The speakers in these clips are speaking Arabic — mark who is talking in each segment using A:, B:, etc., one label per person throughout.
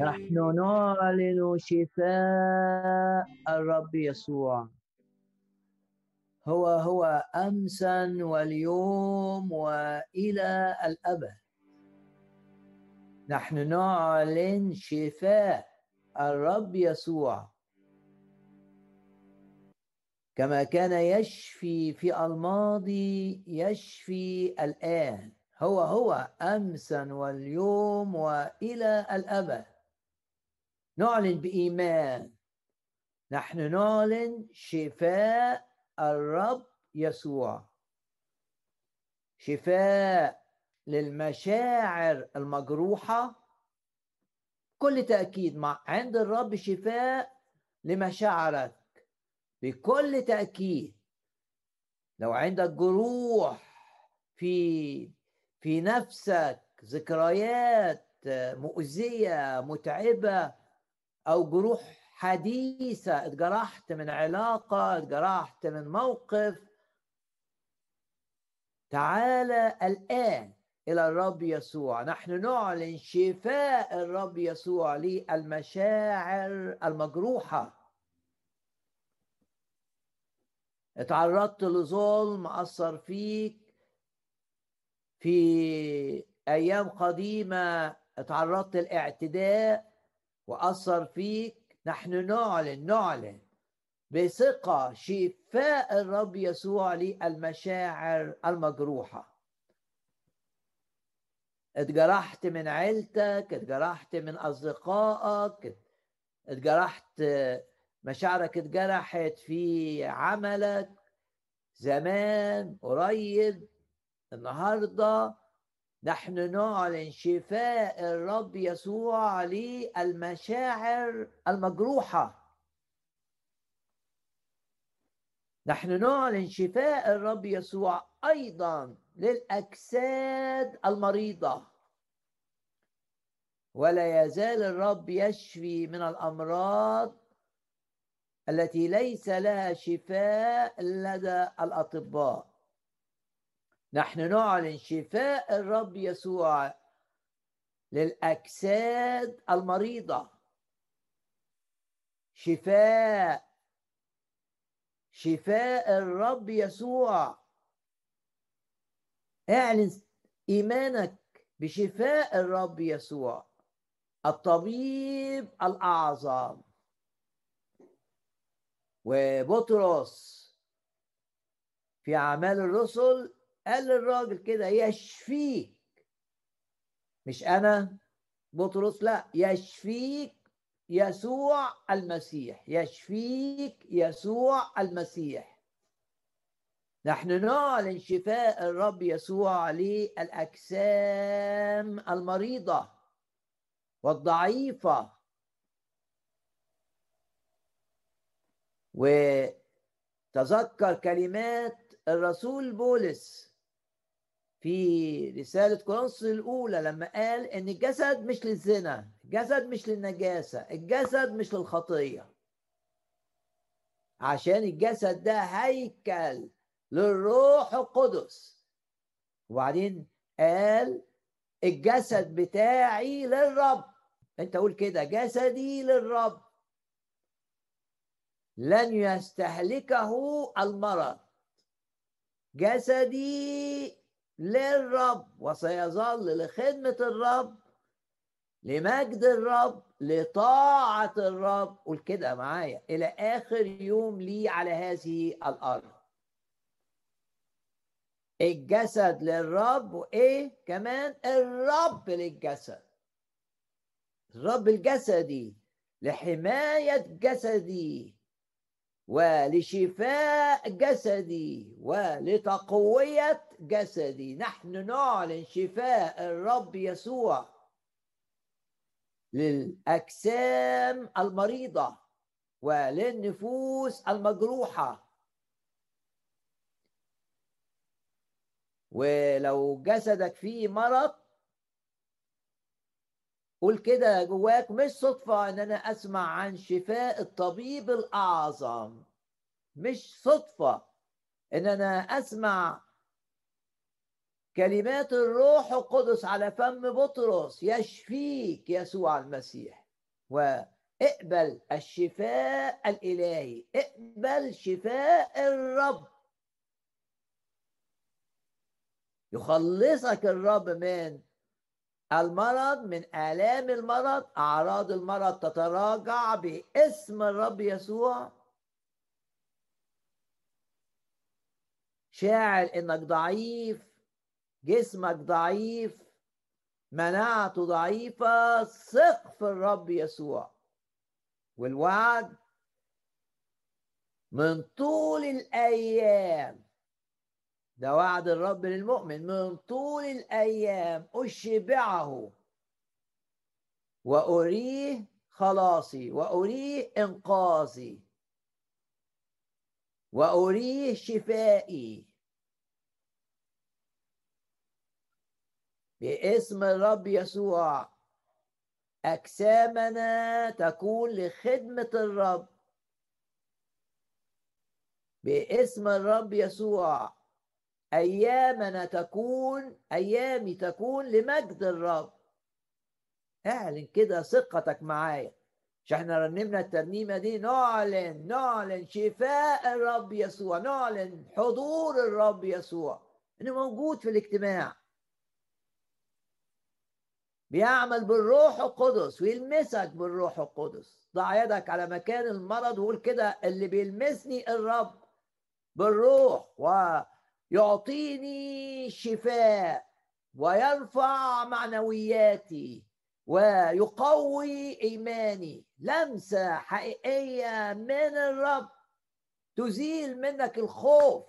A: نحن نعلن شفاء الرب يسوع. هو هو امسا واليوم وإلى الأبد. نحن نعلن شفاء الرب يسوع. كما كان يشفي في الماضي يشفي الآن. هو هو امسا واليوم وإلى الأبد. نعلن بإيمان. نحن نعلن شفاء الرب يسوع. شفاء للمشاعر المجروحة. بكل تأكيد مع عند الرب شفاء لمشاعرك. بكل تأكيد. لو عندك جروح في في نفسك ذكريات مؤذية متعبة أو جروح حديثة اتجرحت من علاقة اتجرحت من موقف. تعالى الآن إلى الرب يسوع. نحن نعلن شفاء الرب يسوع للمشاعر المجروحه اتعرضت لظلم أثر فيك. في أيام قديمة اتعرضت لاعتداء وأثر فيك. نحن نعلن نعلن بثقة شفاء الرب يسوع للمشاعر المجروحة. اتجرحت من عيلتك اتجرحت من أصدقائك اتجرحت مشاعرك اتجرحت في عملك. زمان قريب النهارده نحن نعلن شفاء الرب يسوع للمشاعر المجروحة. نحن نعلن شفاء الرب يسوع أيضا للأجساد المريضة. ولا يزال الرب يشفي من الأمراض التي ليس لها شفاء لدى الأطباء. نحن نعلن شفاء الرب يسوع للأجساد المريضة. شفاء شفاء الرب يسوع. اعلن إيمانك بشفاء الرب يسوع الطبيب الأعظم. وبطرس في أعمال الرسل قال للراجل كده يشفيك. مش أنا؟ بطرس لا يشفيك يسوع المسيح. يشفيك يسوع المسيح. نحن نعلن شفاء الرب يسوع للأجسام المريضة والضعيفة. وتذكر كلمات الرسول بولس في رسالة كورنثوس الأولى لما قال إن الجسد مش للزنا، الجسد مش للنجاسة، الجسد مش للخطية. عشان الجسد ده هيكل للروح القدس. وبعدين قال الجسد بتاعي للرب. أنت قول كده جسدي للرب. لن يستهلكه المرض. جسدي للرب وسيظل لخدمة الرب لمجد الرب لطاعة الرب. قول كده معايا إلى آخر يوم لي على هذه الأرض. الجسد للرب وإيه كمان؟ الرب للجسد. الرب الجسدي لحماية جسدي. ولشفاء جسدي ولتقوية جسدي. نحن نعلن شفاء الرب يسوع للأجسام المريضة وللنفوس المجروحة. ولو جسدك فيه مرض قول كده جواك مش صدفة إن أنا أسمع عن شفاء الطبيب الأعظم. مش صدفة إن أنا أسمع كلمات الروح القدس على فم بطرس يشفيك يسوع المسيح. وإقبل الشفاء الإلهي إقبل شفاء الرب. يخلصك الرب من المرض من آلام المرض أعراض المرض تتراجع باسم الرب يسوع. شاعر إنك ضعيف جسمك ضعيف مناعته ضعيفة ثق في الرب يسوع. والوعد من طول الأيام ده وعد الرب للمؤمن من طول الأيام أشبعه وأريه خلاصي وأريه إنقاذي وأريه شفائي. باسم الرب يسوع أجسامنا تكون لخدمة الرب. باسم الرب يسوع أيامنا تكون أيامي تكون لمجد الرب. اعلن كده ثقتك معايا. مش إحنا رنمنا الترنيمة دي؟ نعلن نعلن شفاء الرب يسوع نعلن حضور الرب يسوع. إنه موجود في الاجتماع. بيعمل بالروح القدس ويلمسك بالروح القدس. ضع يدك على مكان المرض وقول كده اللي بيلمسني الرب بالروح. ويعطيني شفاء ويرفع معنوياتي ويقوي إيماني. لمسة حقيقية من الرب. تزيل منك الخوف.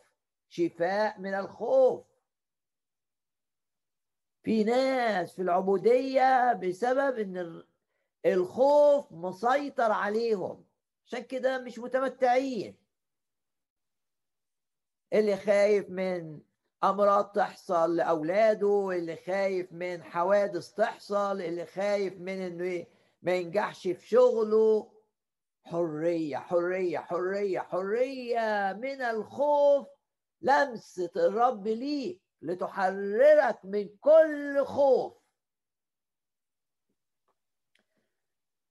A: شفاء من الخوف. في ناس في العبودية بسبب إن الخوف مسيطر عليهم. عشان كده مش متمتعين. اللي خايف من أمراض تحصل لأولاده اللي خايف من حوادث تحصل اللي خايف من إنه ما ينجحش في شغله. حرية حرية حرية حرية من الخوف. لمسة الرب ليك لتحررك من كل خوف.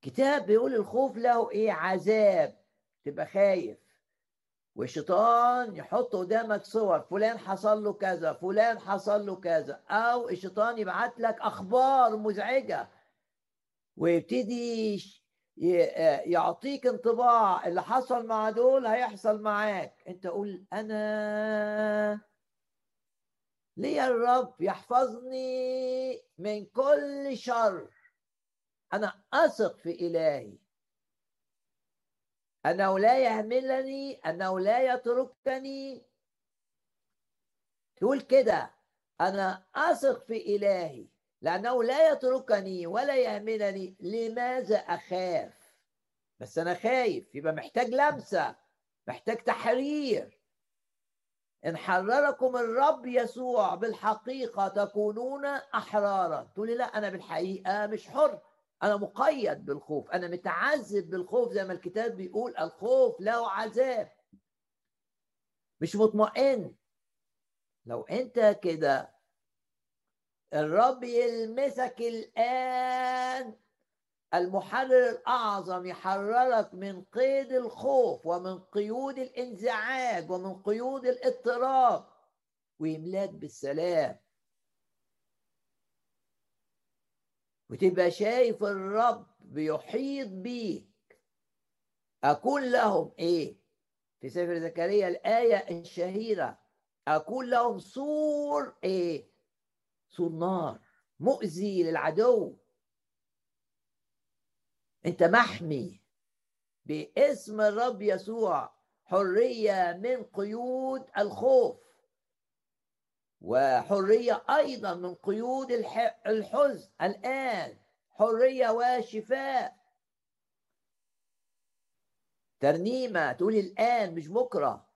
A: كتاب بيقول الخوف له إيه؟ عذاب. تبقى خايف. والشيطان يحط قدامك صور فلان حصل له كذا فلان حصل له كذا أو الشيطان يبعت لك أخبار مزعجة ويبتدي يعطيك انطباع اللي حصل مع دول هيحصل معاك. أنت قول أنا لي الرب يحفظني من كل شر؟ أنا أثق في إلهي. أنه لا يهملني أنه لا يتركني. تقول كده أنا أثق في إلهي لأنه لا يتركني ولا يهملني لماذا أخاف؟ بس أنا خايف يبقى محتاج لمسة محتاج تحرير. إن حرركم الرب يسوع بالحقيقة تكونون أحرارا. تقولي لا أنا بالحقيقة مش حر. أنا مقيد بالخوف أنا متعذب بالخوف زي ما الكتاب بيقول الخوف له عذاب. مش مطمئن. لو أنت كده الرب يلمسك الآن. المحرر الأعظم يحررك من قيد الخوف ومن قيود الانزعاج ومن قيود الاضطراب. ويملاك بالسلام. وتبقى شايف الرب بيحيط بيك. أكون لهم إيه؟ في سفر زكريا الآية الشهيرة أكون لهم سور إيه؟ سور نار مؤذي للعدو. أنت محمي باسم الرب يسوع حرية من قيود الخوف. وحرية أيضا من قيود الحزن. الآن حرية وشفاء. ترنيمة تقول الآن مش بكرة.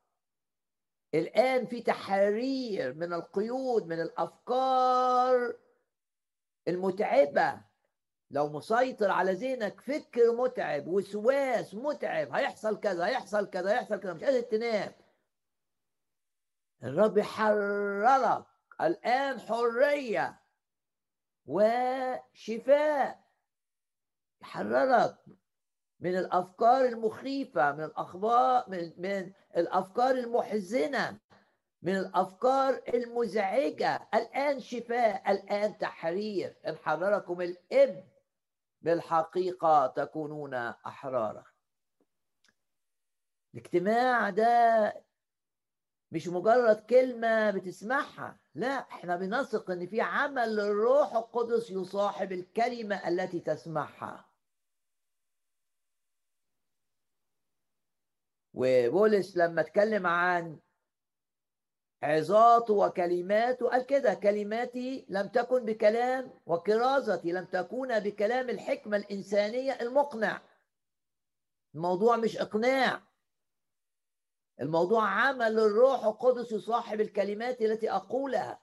A: الآن في تحرير من القيود من الأفكار المتعبة. لو مسيطر على ذهنك فكر متعب وسواس متعب. هيحصل كذا هيحصل كذا هيحصل كذا. مش قادر تنام. الرب يحررك الآن حرية وشفاء. يحررك من الأفكار المخيفة من الأخبار من, من الأفكار المحزنة من الأفكار المزعجة. الآن شفاء الآن تحرير. إن حرركم الابن بالحقيقة تكونون أحرارا. الاجتماع ده مش مجرد كلمة بتسمعها لا إحنا بنثق إن في عمل للروح القدس يصاحب الكلمة التي تسمعها. وبولس لما اتكلم عن عظاته وكلماته قال كده كلماتي لم تكن بكلام وكرازتي لم تكون بكلام الحكمة الإنسانية المقنع. الموضوع مش إقناع. الموضوع عمل الروح القدس يصاحب الكلمات التي أقولها.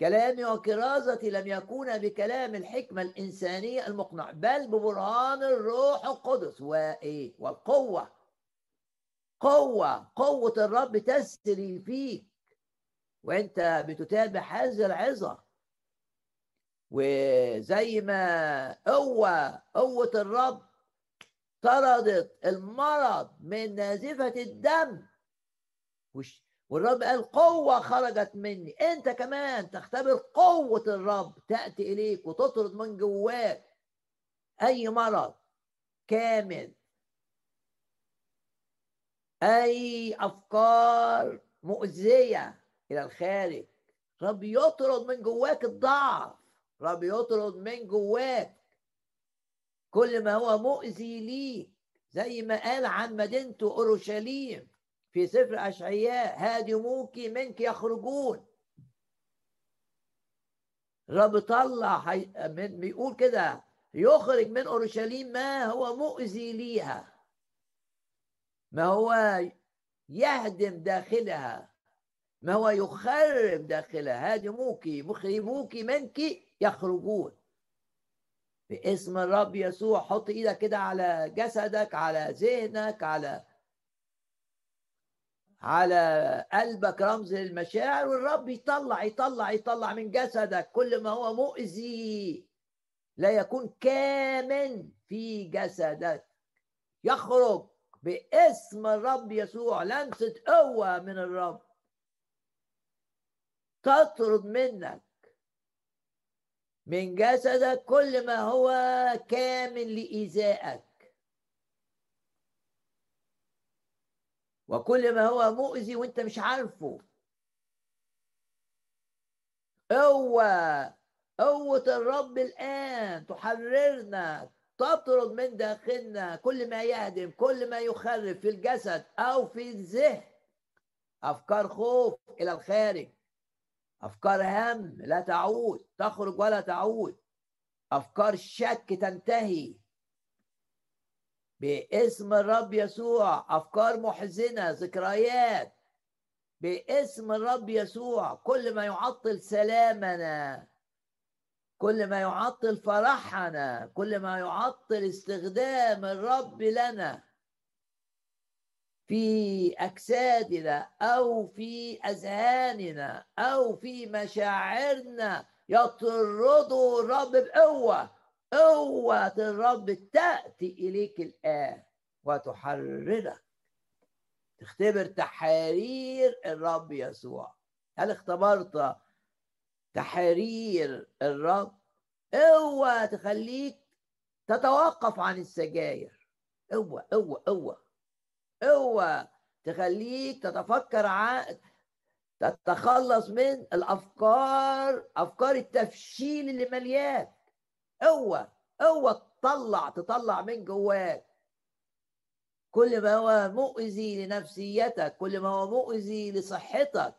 A: كلامي وكرازتي لم يكون بكلام الحكمة الإنسانية المقنع بل ببرهان الروح القدس. وإيه؟ والقوة. قوة. قوة الرب تسري فيك. وأنت بتتابع هذه العظة. وزي ما قوة قوة الرب طردت المرض من نازفة الدم. والرب قال قوة خرجت مني. انت كمان تختبر قوة الرب تأتي إليك وتطرد من جواك. أي مرض كامل. أي أفكار مؤذية إلى الخارج. رب يطرد من جواك الضعف. رب يطرد من جواك كل ما هو مؤذي ليك زي ما قال عن مدينته أورشليم في سفر أشعياء هادموك منك يخرجون. رب طلع من بيقول كده يخرج من أورشليم ما هو مؤذي ليها ما هو يهدم داخلها ما هو يخرب داخلها. هادموك مخربوك منك يخرجون. باسم الرب يسوع. حط إيدك كده على جسدك على ذهنك على على قلبك رمز للمشاعر والرب يطلع يطلع يطلع من جسدك كل ما هو مؤذي. لا يكون كامن في جسدك. يخرج باسم الرب يسوع. لمسة قوة من الرب. تطرد منك. من جسدك كل ما هو كامل لإيذائك. وكل ما هو مؤذي وانت مش عارفه. قوة قوة الرب الآن تحررنا تطرد من داخلنا كل ما يهدم كل ما يخرب في الجسد أو في الذهن. أفكار خوف إلى الخارج. أفكار هم لا تعود تخرج ولا تعود. أفكار شك تنتهي. باسم الرب يسوع أفكار محزنة ذكريات. باسم الرب يسوع كل ما يعطل سلامنا. كل ما يعطل فرحنا. كل ما يعطل استخدام الرب لنا. في أجسادنا أو في أذهاننا أو في مشاعرنا يطرده الرب بقوه قوة الرب تأتي إليك الآن وتحررك. تختبر تحرير الرب يسوع. هل اختبرت تحرير الرب؟ قوة تخليك تتوقف عن السجاير. قوة قوة قوة. قوة تخليك تتفكر عن تتخلص من الأفكار أفكار التفشيل اللي ملياك قوه قوه تطلع تطلع من جواك. كل ما هو مؤذي لنفسيتك كل ما هو مؤذي لصحتك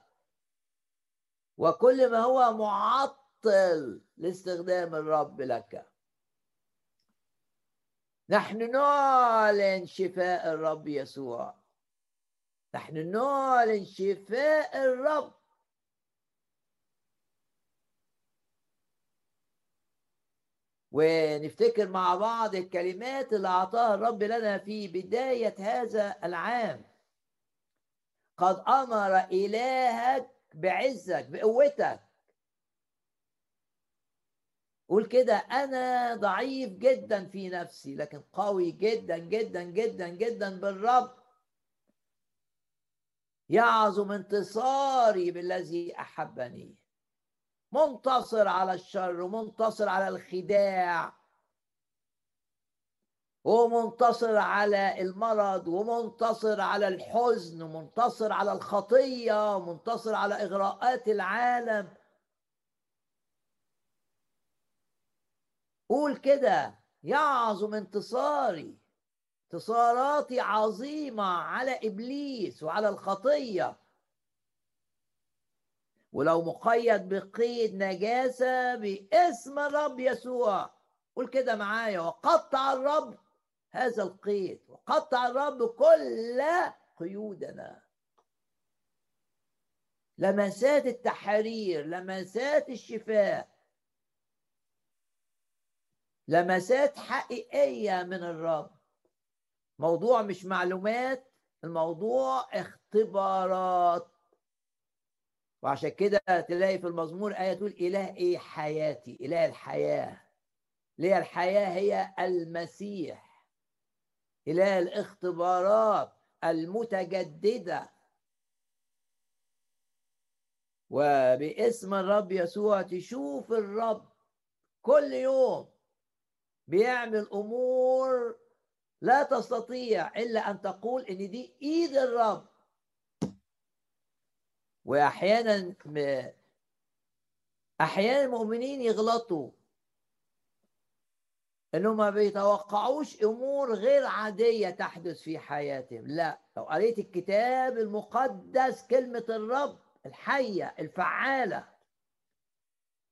A: وكل ما هو معطل لاستخدام الرب لك. نحن نعلن شفاء الرب يسوع. نحن نعلن شفاء الرب. ونفتكر مع بعض الكلمات اللي أعطاها الرب لنا في بداية هذا العام. قد أمر إلهك بعزك بقوتك. قول كده أنا ضعيف جدا في نفسي لكن قوي جدا جدا جدا جدا بالرب. يعظم انتصاري بالذي أحبني. منتصر على الشر ومنتصر على الخداع. ومنتصر على المرض ومنتصر على الحزن ومنتصر على الخطية ومنتصر على إغراءات العالم. قول كده يعظم انتصاري. انتصاراتي عظيمة على إبليس وعلى الخطية. ولو مقيد بقيد نجاسة باسم الرب يسوع. قول كده معايا وقطع الرب هذا القيد وقطع الرب كل قيودنا. لمسات التحرير لمسات الشفاء لمسات حقيقية من الرب. موضوع مش معلومات الموضوع اختبارات. وعشان كده تلاقي في المزمور آية تقول إله إيه حياتي؟ إله الحياة. ليه الحياة هي المسيح. إله الاختبارات المتجددة. وباسم الرب يسوع تشوف الرب كل يوم. بيعمل أمور لا تستطيع إلا أن تقول إن دي إيد الرب. وأحيانا أحيانا المؤمنين يغلطوا إنهم ما بيتوقعوش أمور غير عادية تحدث في حياتهم. لا لو قريت الكتاب المقدس كلمة الرب الحية الفعالة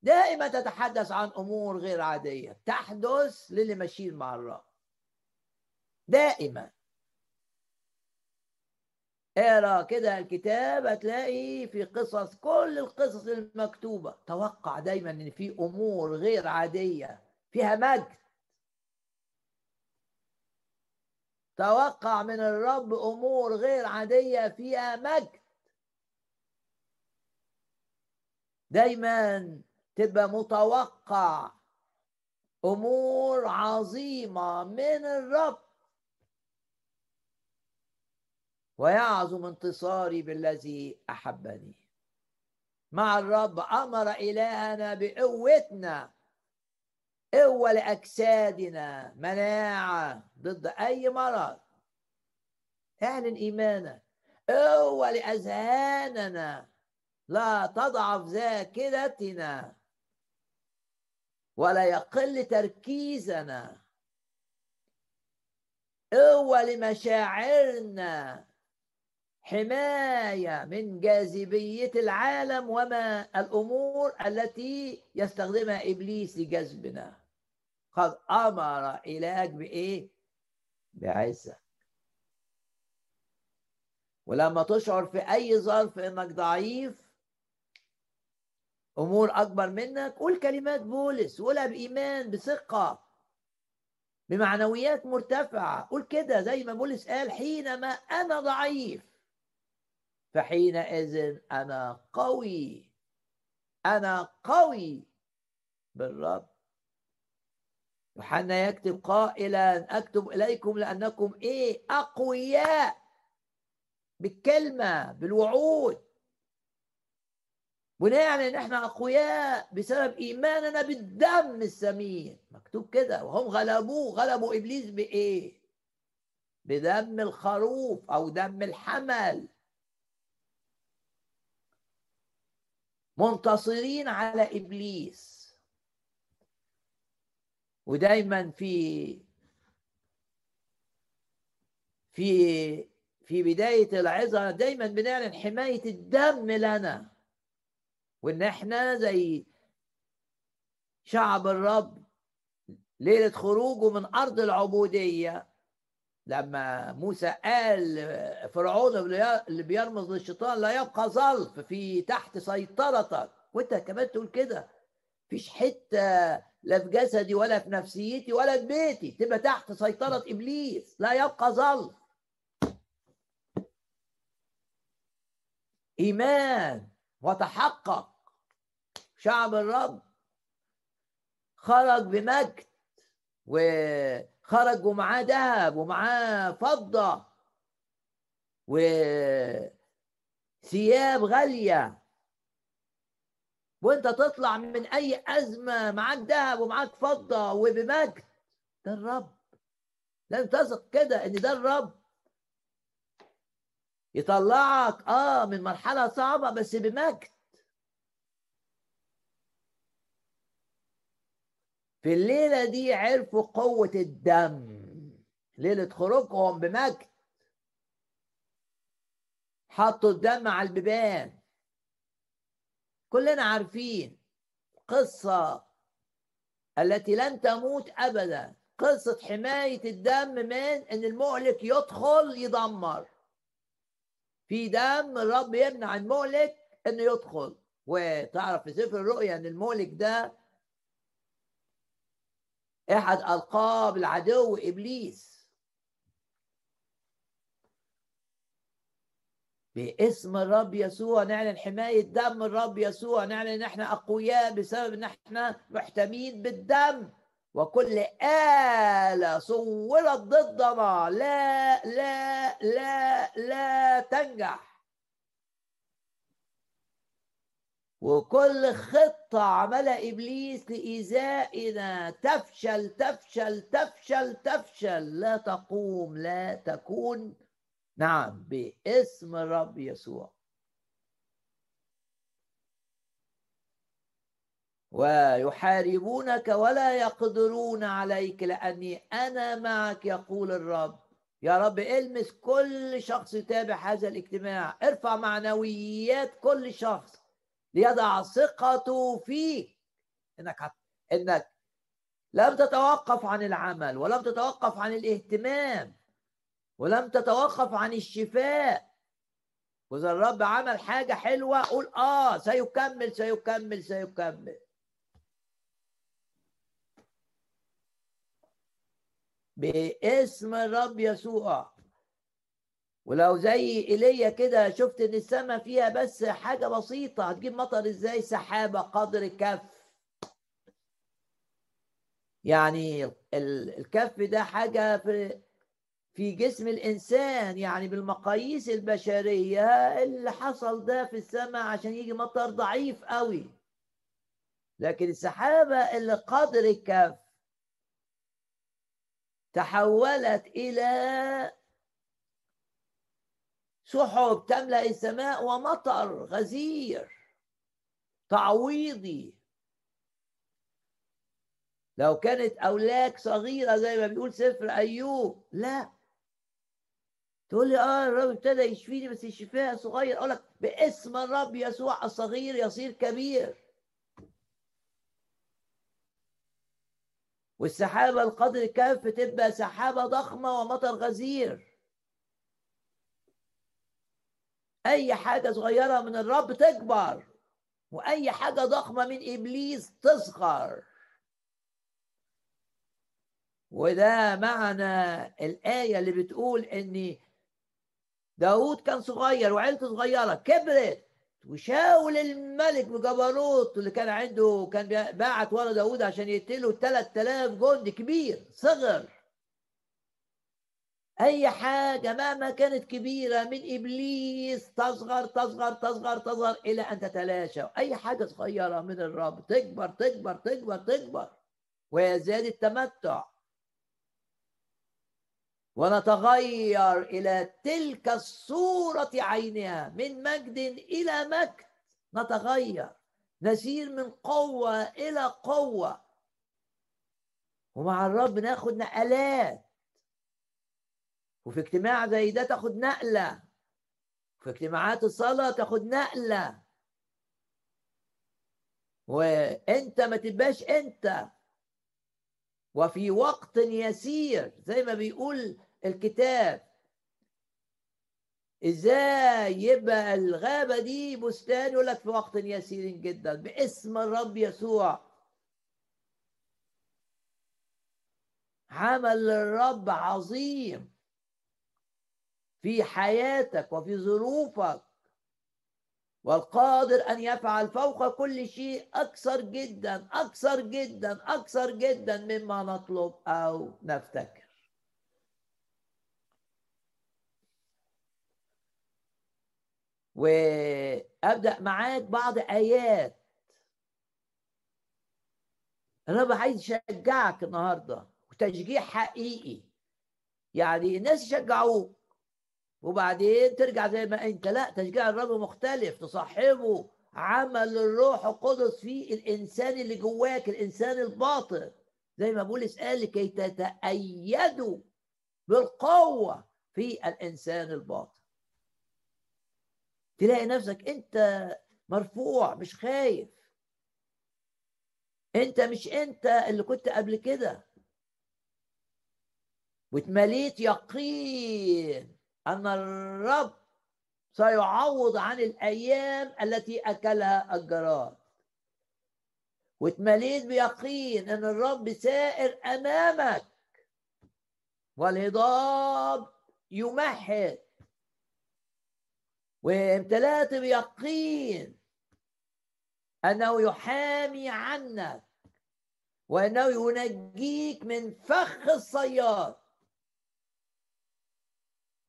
A: دائما تتحدث عن أمور غير عادية. تحدث للي ماشيين مع الرب. دائما. اقرأ كده الكتاب هتلاقي في قصص كل القصص المكتوبة. توقع دايما إن في أمور غير عادية. فيها مجد. توقع من الرب أمور غير عادية فيها مجد. دايما تبقى متوقع أمور عظيمة من الرب. ويعظم انتصاري بالذي أحبني. مع الرب أمر إلهنا بقوتنا. قوه لاجسادنا مناعة ضد أي مرض. اعلن ايمانك قوه لاذهاننا لا تضعف ذاكرتنا. ولا يقل تركيزنا. قوة لمشاعرنا حماية من جاذبية العالم وما الأمور التي يستخدمها إبليس لجذبنا. قد أمر إلهك بإيه؟ بعزة ولما تشعر في أي ظرف إنك ضعيف أمور أكبر منك قول كلمات بولس قولها بإيمان بثقة بمعنويات مرتفعة. قول كده زي ما بولس قال حينما أنا ضعيف فحينئذ أنا قوي. أنا قوي بالرب. يوحنا يكتب قائلا أكتب إليكم لأنكم إيه؟ أقوياء بالكلمة بالوعود. بناء إن إحنا أقوياء بسبب إيماننا بالدم الثمين مكتوب كده. وهم غلبوه. غلبوا إبليس بإيه؟ بدم الخروف أو دم الحمل. منتصرين على إبليس. ودايما في في في بداية العظة دايما بنعلن حماية الدم لنا. وإن إحنا زي شعب الرب ليلة خروجه من أرض العبودية لما موسى قال فرعون اللي بيرمز للشيطان لا يبقى ظلف في تحت سيطرتك. وأنت كمان تقول كده. فيش حتة لا في جسدي ولا في نفسيتي ولا في بيتي. تبقى تحت سيطرة إبليس. لا يبقى ظلف. إيمان. وتحقق. شعب الرب خرج بمجد وخرج ومعاه ذهب ومعاه فضة وثياب غالية. وانت تطلع من أي أزمة معاك ذهب ومعاك فضة وبمجد. ده الرب. لازم تثق كده إن ده الرب. يطلعك آه من مرحلة صعبة بس بمجد. في الليلة دي عرفوا قوة الدم. ليلة خروجهم بمجد حطوا الدم على البيبان. كلنا عارفين قصة التي لن تموت أبدا. قصة حماية الدم من أن المهلك يدخل يدمر. في دم الرب يمنع المهلك أنه يدخل. وتعرف في سفر الرؤيا أن المهلك ده إحد ألقاب العدو إبليس. باسم الرب يسوع نعلن حماية دم الرب يسوع نعلن إن إحنا أقوياء بسبب إن إحنا محتمين بالدم. وكل آلة صورت ضدنا لا لا لا لا تنجح. وكل خطة عملها إبليس لإيذائنا تفشل تفشل تفشل تفشل. لا تقوم لا تكون. نعم باسم الرب يسوع. ويحاربونك ولا يقدرون عليك لأني أنا معك يقول الرب. يا رب المس كل شخص يتابع هذا الاجتماع. ارفع معنويات كل شخص. ليضع ثقته فيك إنك. إنك لم تتوقف عن العمل ولم تتوقف عن الاهتمام ولم تتوقف عن الشفاء وإذا الرب عمل حاجة حلوة قول آه سيكمل سيكمل سيكمل باسم الرب يسوع ولو زي إيليا كده شفت إن السماء فيها بس حاجة بسيطة هتجيب مطر إزاي؟ سحابة قدر كف. يعني الكف ده حاجة في في جسم الإنسان يعني بالمقاييس البشرية اللي حصل ده في السماء عشان يجي مطر ضعيف قوي. لكن السحابة اللي قدر الكف تحولت إلى سحب تملأ السماء ومطر غزير. تعويضي. لو كانت أولاك صغيرة زي ما بيقول سفر أيوب. لا. تقول لي آه الرب ابتدى يشفيني بس الشفاء صغير. أقول لك باسم الرب يسوع الصغير يصير كبير. والسحابة القدر كف تبقى سحابة ضخمة ومطر غزير. أي حاجة صغيرة من الرب تكبر وأي حاجة ضخمة من إبليس تصغر. وده معنى الآية اللي بتقول إن داود كان صغير وعيلته صغيرة كبرت وشاول الملك بجبروت اللي كان عنده كان باعت ورا داود عشان يقتله 3000 جندي كبير صغر. أي حاجة مهما كانت كبيرة من إبليس تصغر تصغر تصغر تصغر إلى أن تتلاشى. أي حاجة صغيرة من الرب. تكبر تكبر تكبر تكبر. ويزداد التمتع. ونتغير إلى تلك الصورة عينها. من مجد إلى مجد. نتغير. نسير من قوة إلى قوة. ومع الرب ناخد نقلات وفي اجتماع زي ده تاخد نقلة. في اجتماعات الصلاة تاخد نقلة. وانت ما تبقاش انت. وفي وقت يسير زي ما بيقول الكتاب. إزاي يبقى الغابة دي بستان يقول لك في وقت يسير جدا باسم الرب يسوع. عمل الرب عظيم. في حياتك وفي ظروفك والقادر أن يفعل فوق كل شيء أكثر جدا أكثر جدا أكثر جدا مما نطلب أو نفتكر. وأبدأ معاك بعض آيات. الرب عايز يشجعك النهارده وتشجيع حقيقي. يعني الناس يشجعوك. وبعدين ترجع زي ما انت لا تشجيع الرب مختلف تصاحبه عمل الروح القدس في الإنسان اللي جواك الإنسان الباطن. زي ما بولس قال لكي تتأيدوا بالقوة في الإنسان الباطن. تلاقي نفسك أنت مرفوع مش خايف. أنت مش أنت اللي كنت قبل كده. واتمليت يقين أن الرب سيعوض عن الأيام التي أكلها الجراد. واتمليت بيقين أن الرب سائر أمامك. والهضاب يمهد. وامتلأت بيقين أنه يحامي عنك. وأنه ينجيك من فخ الصياد.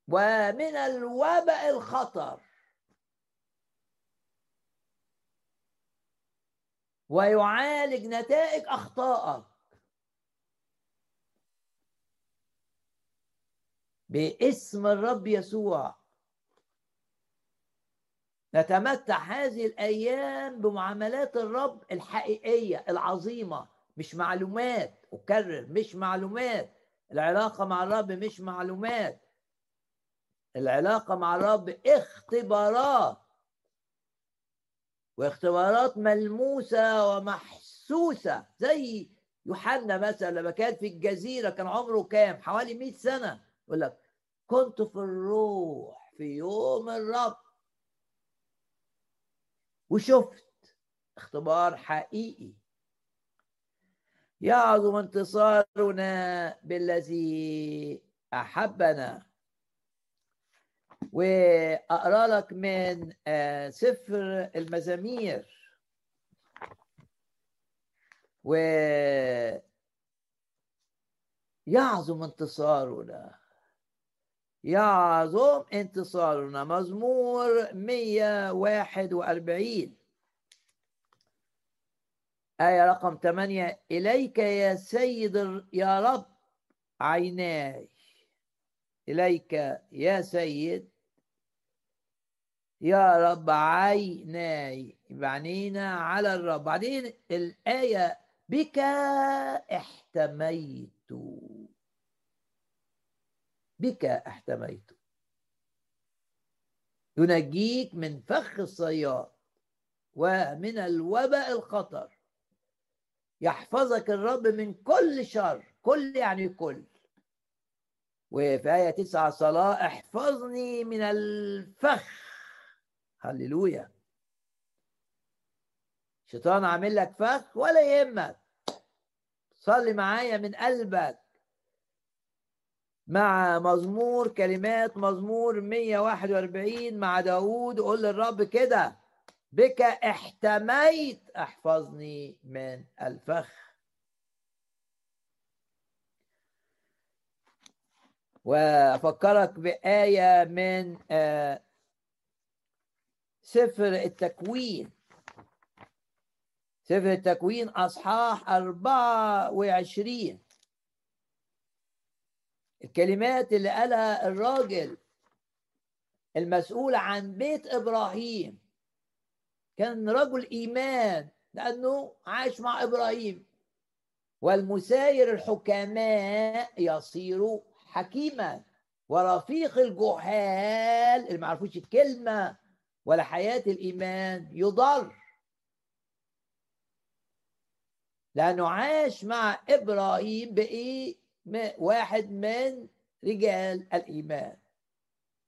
A: ومن الوباء الخطر. ويعالج نتائج أخطائك. باسم الرب يسوع. نتمتع هذه الأيام بمعاملات الرب الحقيقية العظيمة. مش معلومات أكرر مش معلومات. العلاقة مع الرب مش معلومات. العلاقة مع الرب اختبارات واختبارات ملموسة ومحسوسة زي يوحنا مثلا لما كان في الجزيرة كان عمره كام؟ حوالي 100 سنة. يقول لك كنت في الروح في يوم الرب. وشفت اختبار حقيقي. يعظم انتصارنا بالذي أحبنا. وأقرأ لك من آه، سفر المزامير. و يعظم انتصارنا. يعظم انتصارنا. مزمور 141 آية رقم 8 إليك يا سيد يا رب عيناي. إليك يا سيد. يا رب عيناي بعنينا على الرب. بعدين الآية بك احتميت. بك احتميت. ينجيك من فخ الصياد ومن الوباء الخطر. يحفظك الرب من كل شر. كل يعني كل. وفي آية تسعة صلاة احفظني من الفخ. هللويا. الشيطان عامل لك فخ ولا يهمك. صلي معايا من قلبك. مع مزمور كلمات مزمور 141 مع داود قول للرب كده بك احتميت احفظني من الفخ. وأفكرك بآية من آه سفر التكوين. سفر التكوين أصحاح 24 الكلمات اللي قالها الراجل المسؤول عن بيت إبراهيم. كان رجل إيمان لأنه عاش مع إبراهيم. والمساير الحكماء يصير حكيما ورفيق الجهال اللي ما عرفوش الكلمة ولا حياة الإيمان يضر. لأنه عاش مع إبراهيم بإيه؟ واحد من رجال الإيمان.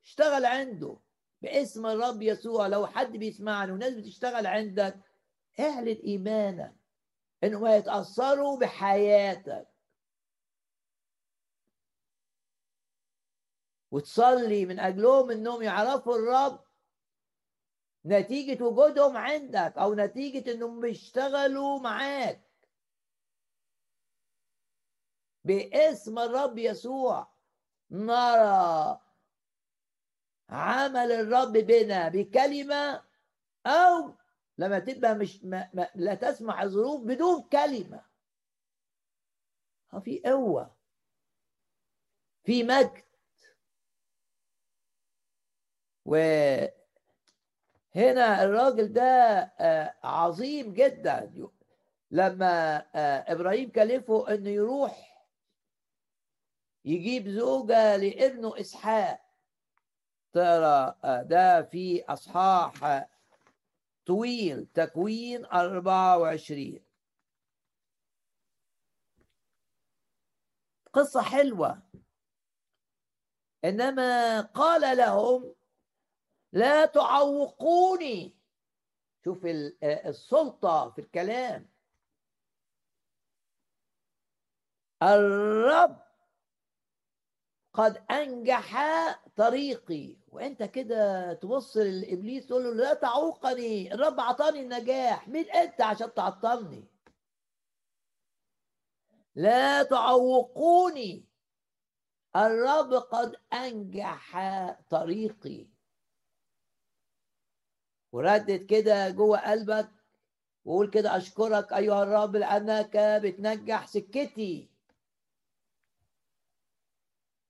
A: اشتغل عنده باسم الرب يسوع. لو حد بيسمعني وناس بتشتغل عندك اعلن إيمانك إنهم يتأثروا بحياتك. وتصلي من أجلهم إنهم يعرفوا الرب. نتيجة وجودهم عندك أو نتيجة إنهم بيشتغلوا معاك. باسم الرب يسوع نرى عمل الرب بنا بكلمة أو لما تبقى مش ما ما لا تسمح الظروف بدون كلمة. في قوة في مجد. وهنا الراجل ده آه، عظيم جدا. لما آه، إبراهيم كلفه إنه يروح يجيب زوجة لابنه إسحاق. ترى آه، ده في أصحاح طويل تكوين 24 قصة حلوة. إنما قال لهم لا تعوقوني. شوف السلطة في الكلام. الرب قد أنجح طريقي. وأنت كده تبص لابليس تقول له لا تعوقني. الرب عطاني النجاح. مين أنت عشان تعطلني؟ لا تعوقوني. الرب قد أنجح طريقي. وردد كده جوه قلبك وقول كده أشكرك أيها الرب لأنك بتنجح سكتي.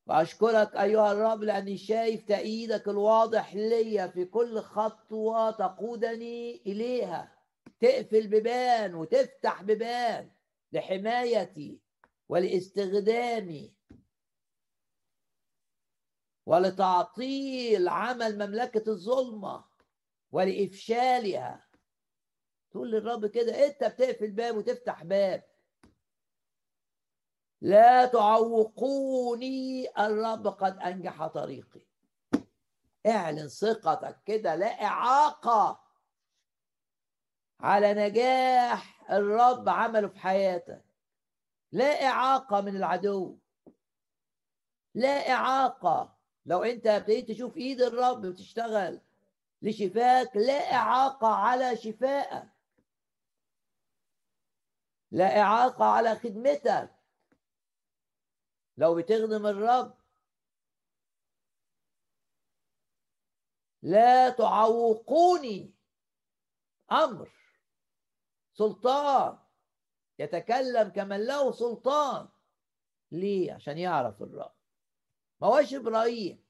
A: وأشكرك أيها الرب لأني شايف تأييدك الواضح ليا في كل خطوة تقودني إليها. تقفل بيبان وتفتح بيبان لحمايتي ولإستخدامي ولتعطيل عمل مملكة الظلمة. ولإفشالها. تقول للرب كده أنت بتقفل باب وتفتح باب. لا تعوقوني الرب قد أنجح طريقي. اعلن ثقتك كده لا إعاقة على نجاح الرب عمله في حياتك. لا إعاقة من العدو. لا إعاقة. لو أنت ابتديت تشوف إيد الرب بتشتغل لشفاك لا إعاقة على شفائك. لا إعاقة على خدمتك. لو بتخدم الرب. لا تعوقوني. أمر. سلطان. يتكلم كمن له سلطان. ليه؟ عشان يعرف الرب. ما هوش إبراهيم.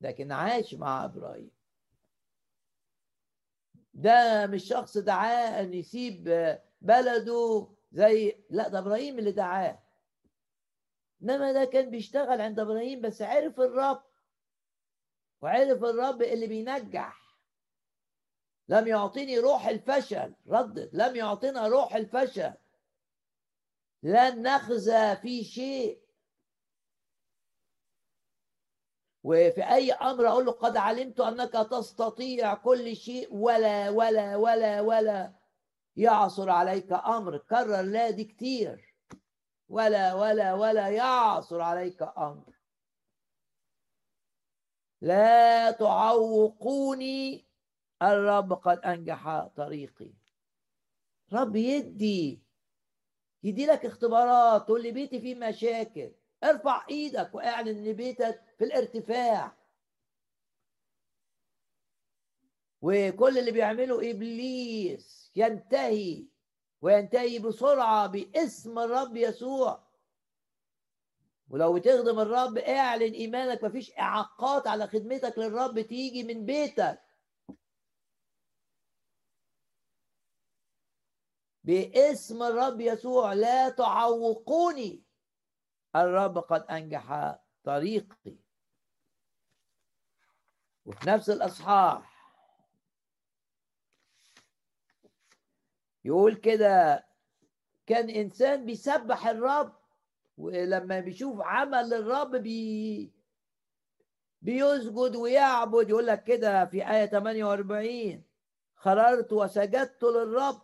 A: لكن عاش مع إبراهيم. ده مش شخص دعاه أن يسيب بلده زي لا ده إبراهيم اللي دعاه. إنما ده كان بيشتغل عند إبراهيم بس عرف الرب. وعرف الرب اللي بينجح. لم يعطيني روح الفشل. ردد لم يعطينا روح الفشل. لن نخزى في شيء. وفي أي أمر أقول له قد علمت أنك تستطيع كل شيء ولا ولا ولا ولا يعصر عليك أمر. كرر لا دي كتير. ولا ولا ولا يعصر عليك أمر. لا تعوقوني الرب قد أنجح طريقي. رب يدي يدي لك اختبارات تقول لي بيتي فيه مشاكل. ارفع إيدك واعلن ان بيتك في الارتفاع. وكل اللي بيعمله إبليس ينتهي وينتهي بسرعة باسم الرب يسوع. ولو بتخدم الرب اعلن إيمانك مفيش إعاقات على خدمتك للرب تيجي من بيتك. باسم الرب يسوع لا تعوقوني. الرب قد أنجح طريقي. وفي نفس الإصحاح يقول كده كان إنسان بيسبح الرب ولما بيشوف عمل الرب بي بيسجد ويعبد يقول لك كده في آية 48 خررت وسجدت للرب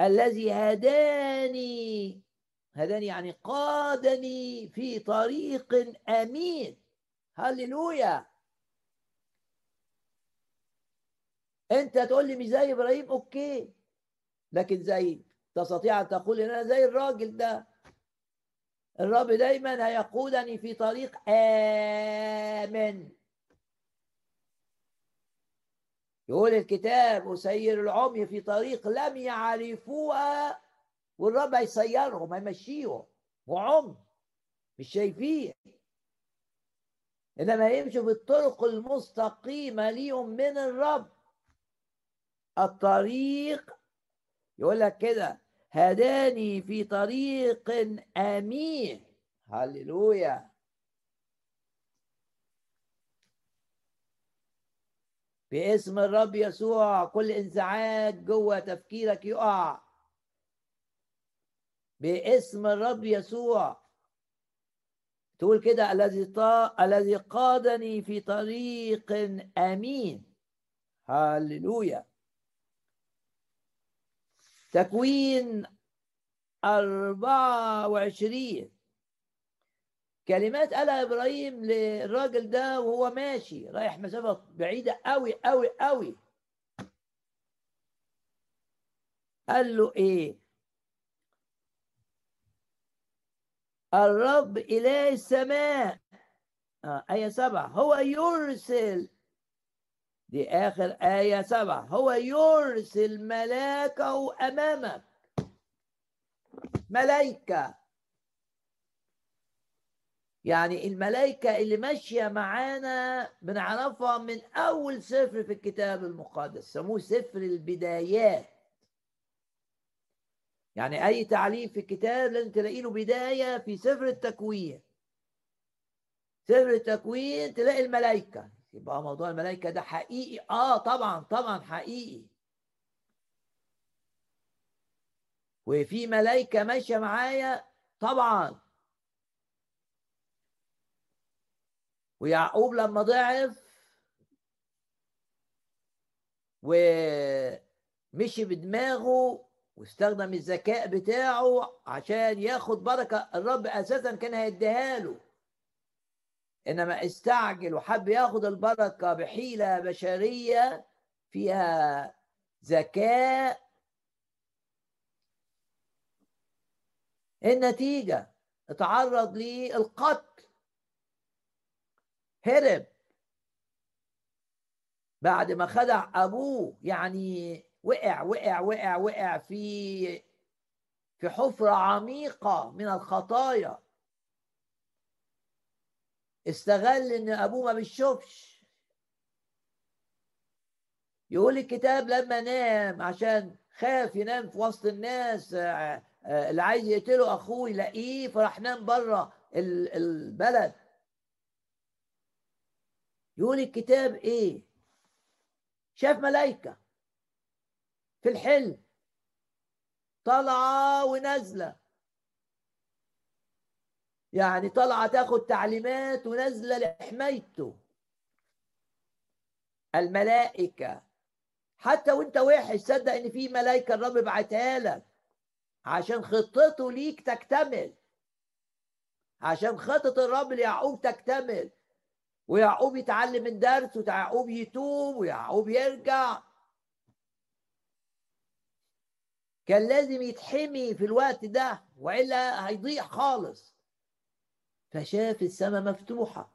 A: الذي هداني هداني يعني قادني في طريق أمين. هللويا. أنت تقول لي مش زي إبراهيم؟ أوكي. لكن زي تستطيع أن تقول إن أنا زي الراجل ده. الرب دايما هيقودني في طريق آمن. يقول الكتاب أسير العمي في طريق لم يعرفوها. والرب هيسيرهم هيمشيهم. وعم مش شايفين. إنما يمشوا في الطرق المستقيمة ليهم من الرب. الطريق يقول لك كده هداني في طريق أمين. هللويا. باسم الرب يسوع كل انزعاج جوه تفكيرك يقع. باسم الرب يسوع. تقول كده الذي طا... الذي قادني في طريق أمين. هللويا. تكوين أربعة وعشرين. كلمات قالها إبراهيم للراجل ده وهو ماشي رايح مسافة بعيدة أوي أوي أوي. قال له إيه؟ الرب إله السماء. آه آية سبعة. هو يرسل. دي آخر آية سبعة. هو يرسل ملاكه أمامك. ملايكة. يعني الملائكة اللي ماشية معانا بنعرفها من أول سفر في الكتاب المقدس. سموه سفر البدايات. يعني أي تعليم في الكتاب لازم تلاقي له بداية في سفر التكوين. سفر التكوين تلاقي الملائكة. يبقى موضوع الملائكة ده حقيقي. آه طبعا طبعا حقيقي. وفي ملائكة ماشية معايا طبعا. ويعقوب لما ضعف ومشي بدماغه واستخدم الذكاء بتاعه عشان ياخد بركة. الرب أساسا كان هيديها له. إنما استعجل وحب ياخد البركة بحيلة بشرية فيها ذكاء. النتيجة؟ اتعرض للقتل. هرب. بعد ما خدع أبوه يعني وقع وقع وقع وقع في في حفرة عميقة من الخطايا. استغل إن أبوه ما بيشوفش. يقول الكتاب لما نام عشان خاف ينام في وسط الناس آه، آه، اللي عايز يقتله أخوه يلاقيه فراح نام بره البلد. يقول الكتاب إيه؟ شاف ملائكة. في الحلم. طالعه ونازلة. يعني طالعه تاخد تعليمات ونازلة لحمايته. الملائكة. حتى وانت وحش صدق ان في ملائكة الرب بعتها لك. عشان خطته ليك تكتمل. عشان خطة الرب ليعقوب تكتمل. ويعقوب يتعلم الدرس ويعقوب يتوب ويعقوب يرجع. كان لازم يتحمي في الوقت ده وإلا هيضيع خالص. فشاف السماء مفتوحة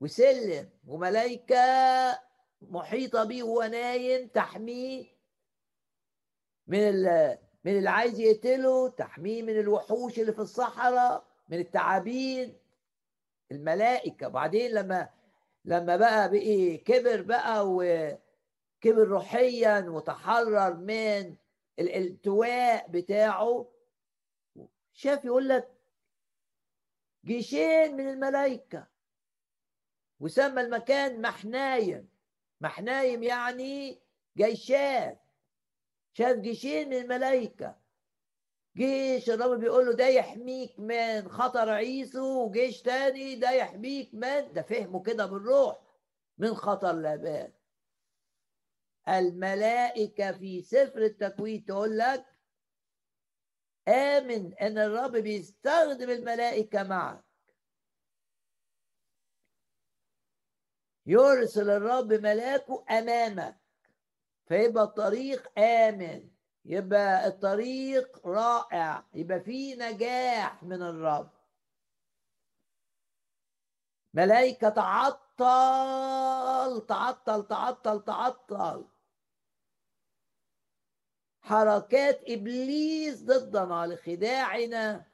A: وسلم وملائكة محيطة بيه وهو نايم تحميه من من اللي عايز يقتله تحميه من الوحوش اللي في الصحراء من التعابين الملائكة. وبعدين لما لما بقى بقي كبر بقى وكبر روحيا وتحرر من الالتواء بتاعه شاف يقول لك جيشين من الملائكة وسمى المكان محنايم. محنايم يعني جيشات. شاف جيشين من الملائكة. جيش الرب بيقول له ده يحميك من خطر عيسو وجيش تاني ده يحميك من ده فهمه كده بالروح من خطر لابان. الملائكة في سفر التكوين تقول لك آمن أن الرب بيستخدم الملائكة معك. يرسل الرب ملاكه أمامك. فيبقى الطريق آمن. يبقى الطريق رائع. يبقى فيه نجاح من الرب. ملائكة تعطل تعطل تعطل تعطل. حركات إبليس ضدنا لخداعنا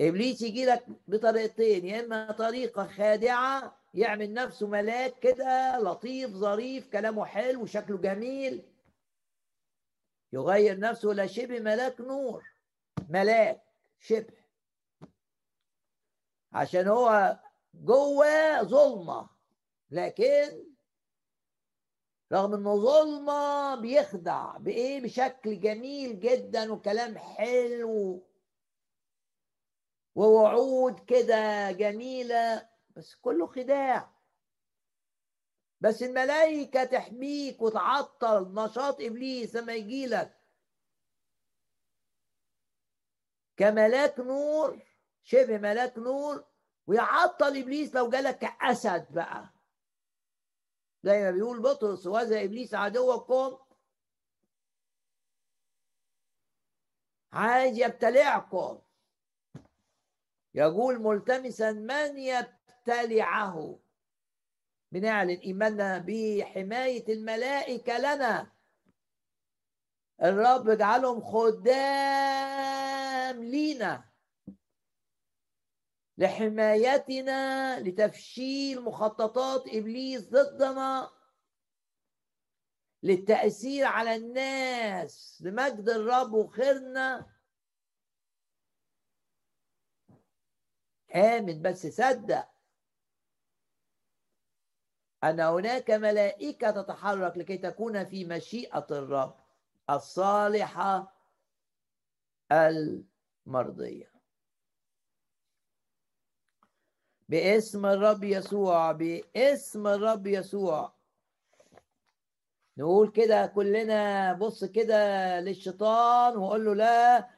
A: إبليس يجي لك بطريقتين يا إما طريقة خادعة يعمل نفسه ملاك كده لطيف ظريف كلامه حلو وشكله جميل. يغير نفسه إلى شبه ملاك نور ملاك شبه. عشان هو جوه ظلمة لكن رغم إنه ظلمة بيخدع بإيه؟ بشكل جميل جدا وكلام حلو. ووعود كده جميلة بس كله خداع. بس الملائكة تحميك وتعطل نشاط إبليس لما يجي لك. كملاك نور شبه ملاك نور ويعطل إبليس لو جالك كأسد بقى. زي ما بيقول بطرس وهذا إبليس عدوكم عايز يبتلعكم يقول ملتمسا من يبتلعه؟ بنعلن ايماننا بحماية الملائكة لنا. الرب اجعلهم خدام لينا. لحمايتنا لتفشيل مخططات إبليس ضدنا للتأثير على الناس لمجد الرب وخيرنا. آمن بس صدق. أن هناك ملائكة تتحرك لكي تكون في مشيئة الرب الصالحة المرضية. باسم الرب يسوع باسم الرب يسوع. نقول كده كلنا بص كده للشيطان وقول له لا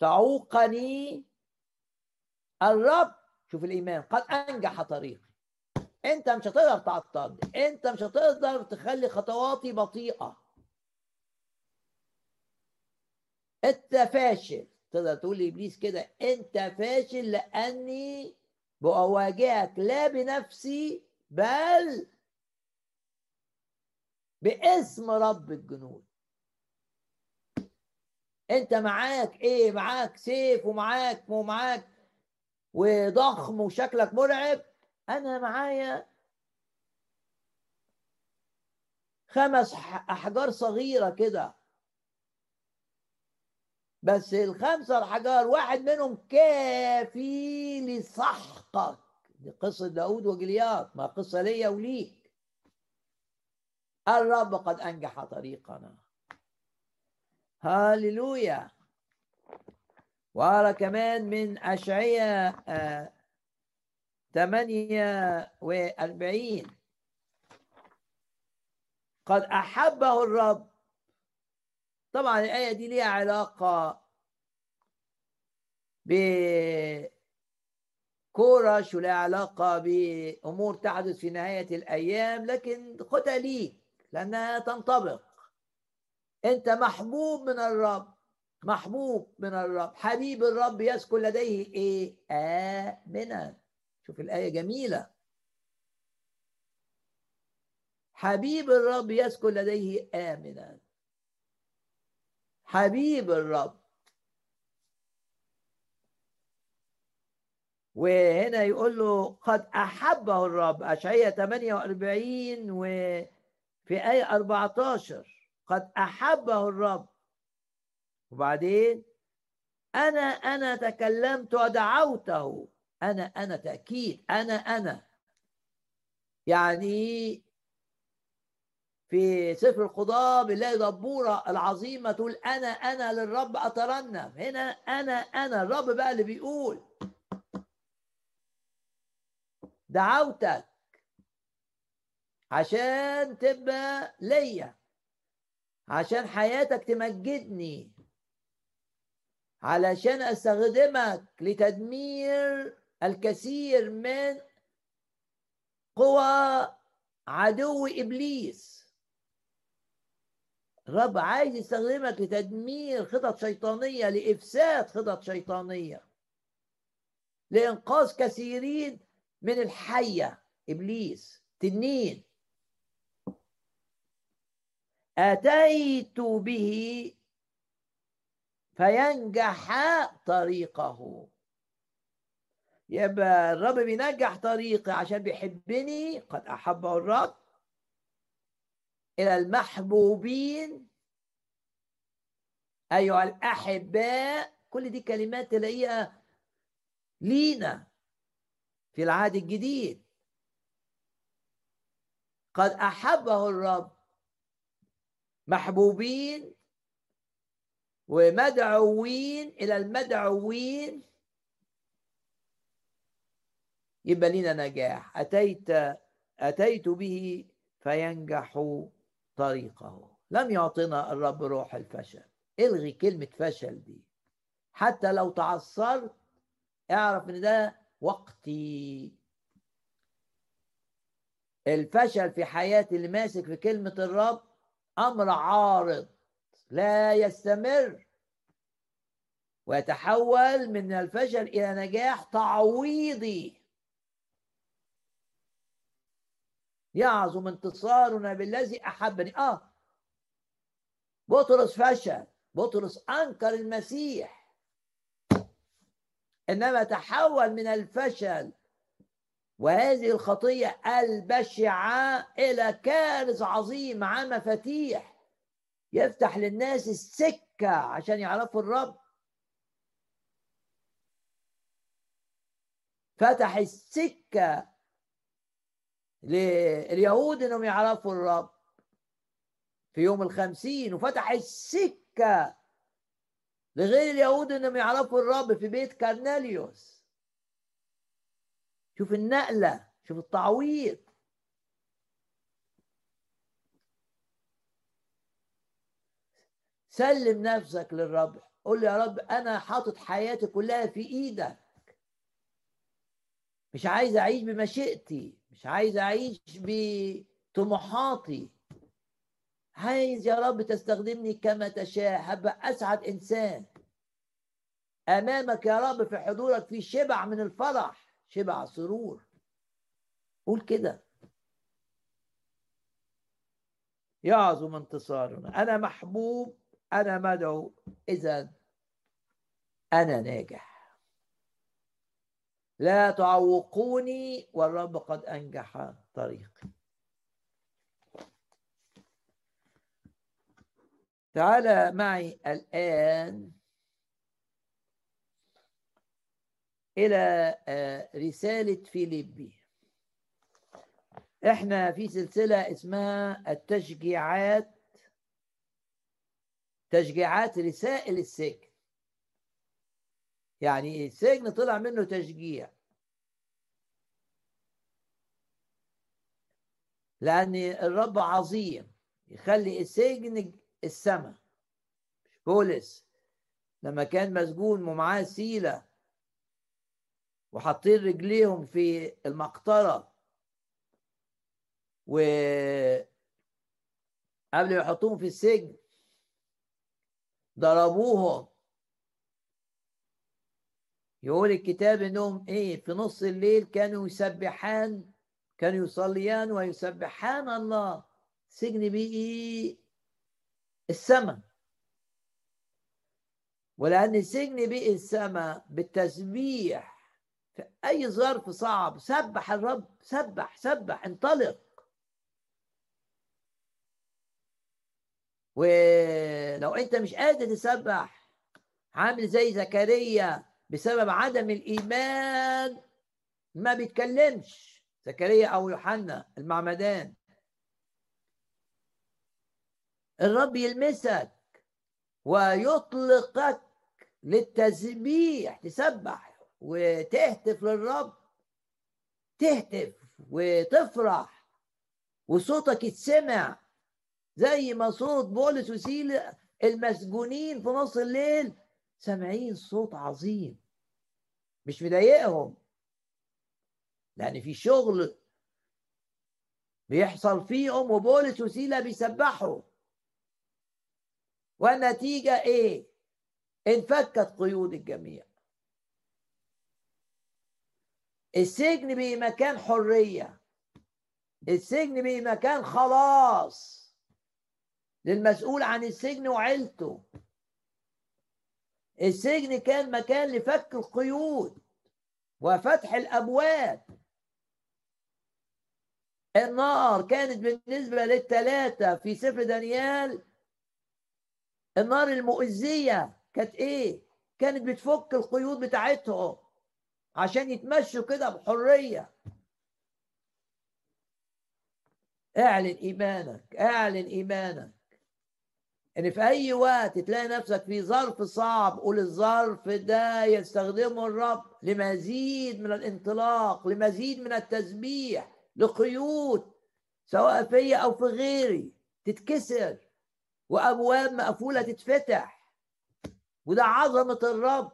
A: تعوقني الرب. شوف الإيمان قد أنجح طريقي. أنت مش هتقدر تعطل أنت مش هتقدر تخلي خطواتي بطيئة. أنت فاشل. تقدر تقول لإبليس كده أنت فاشل لأني بأواجهك لا بنفسي بل باسم رب الجنود. أنت معاك إيه؟ معاك سيف ومعاك ومعاك وضخم وشكلك مرعب. أنا معايا خمس أحجار صغيرة كده. بس الخمسة الحجار واحد منهم كافي لسحقك دي قصة داود وجليات ما قصة ليا وليك. الرب قد أنجح طريقنا. هاليلويا. وأرى كمان من أشعية ثمانية وأربعين. قد أحبه الرب طبعا الآية دي ليها علاقة بكورش ولها علاقة بأمور تحدث في نهاية الأيام لكن خدها ليك لأنها تنطبق. أنت محبوب من الرب محبوب من الرب. حبيب الرب يسكن لديه إيه؟ آمنا. شوف الآية جميلة. حبيب الرب يسكن لديه آمنا. حبيب الرب. وهنا يقول له قد أحبه الرب. أشعية 48 وفي آية 14 قد أحبه الرب. وبعدين أنا أنا تكلمت ودعوته. أنا أنا تأكيد. أنا أنا. يعني في سفر القضاء بنلاقي دبورة العظيمة تقول أنا أنا للرب أترنم. هنا أنا أنا الرب بقى اللي بيقول. دعوتك عشان تبقى ليا عشان حياتك تمجدني علشان أستخدمك لتدمير الكثير من قوى عدو إبليس. الرب عايز يستخدمك لتدمير خطط شيطانيه لافساد خطط شيطانيه لانقاذ كثيرين من الحيه ابليس تنين اتيت به فينجح طريقه يبقى الرب بينجح طريقي عشان بيحبني قد أحبه الرب إلى المحبوبين. أيها الأحباء كل دي كلمات تلاقيها لينا في العهد الجديد. قد أحبه الرب. محبوبين ومدعوين إلى المدعوين. يبقى لنا نجاح. أتيت أتيت به فينجح. طريقه. لم يعطنا الرب روح الفشل. الغي كلمة فشل دي. حتى لو تعثرت اعرف إن ده وقتي. الفشل في حياة اللي ماسك في كلمة الرب أمر عارض لا يستمر. ويتحول من الفشل إلى نجاح تعويضي. يعظم انتصارنا بالذي أحبني. آه. بطرس فشل. بطرس أنكر المسيح. إنما تحول من الفشل. وهذه الخطية البشعة إلى كارث عظيم. مع مفاتيح يفتح للناس السكة عشان يعرفوا الرب. فتح السكة لليهود إنهم يعرفوا الرب. في يوم الخمسين وفتح السكة لغير اليهود إنهم يعرفوا الرب في بيت كارناليوس شوف النقلة شوف التعويض. سلم نفسك للرب. قول يا رب أنا حاطط حياتي كلها في إيدك. مش عايز أعيش بمشيئتي. مش عايز أعيش بطموحاتي. عايز يا رب تستخدمني كما تشاء. هبقى أسعد إنسان أمامك يا رب في حضورك في شبع من الفرح شبع سرور. قول كده. يعظم انتصارنا. أنا محبوب أنا مدعو. اذا أنا ناجح. لا تعوقوني والرب قد أنجح طريقي. تعال معي الآن إلى آه، رسالة فيليبي. إحنا في سلسلة اسمها التشجيعات تشجيعات رسائل السجن. يعني السجن طلع منه تشجيع. لأن الرب عظيم يخلي السجن السماء. بولس لما كان مسجون ومعاه سيلة وحاطين رجليهم في المقطرة و قبل يحطوهم في السجن ضربوهم يقول الكتاب إنهم إيه في نص الليل كانوا يسبحان كانوا يصليان ويسبحان الله. سجن بيه السماء. ولأن السجن بيه السماء بالتسبيح في أي ظرف صعب سبح الرب سبح سبح انطلق. ولو أنت مش قادر تسبح عامل زي زكريا بسبب عدم الإيمان ما بيتكلمش. زكريا أو يوحنا المعمدان. الرب يلمسك ويطلقك للتسبيح تسبح وتهتف للرب. تهتف وتفرح وصوتك يتسمع زي ما صوت بولس وسيلة المسجونين في نص الليل. سامعين صوت عظيم. مش مضايقهم. لأن في شغل بيحصل فيهم وبولس وسيلة بيسبحوا. والنتيجة إيه؟ انفكت قيود الجميع. السجن بقي مكان حرية. السجن بقي مكان خلاص. للمسؤول عن السجن وعيلته. السجن كان مكان لفك القيود وفتح الأبواب. النار كانت بالنسبة للثلاثه في سفر دانيال. النار المؤذية كانت إيه؟ كانت بتفك القيود بتاعتهم عشان يتمشوا كده بحرية. اعلن إيمانك اعلن إيمانك. ان في أي وقت تلاقي نفسك في ظرف صعب قول الظرف ده يستخدمه الرب لمزيد من الانطلاق لمزيد من التسبيح لقيود سواء فيا أو في غيري تتكسر وأبواب مقفولة تتفتح. وده عظمة الرب.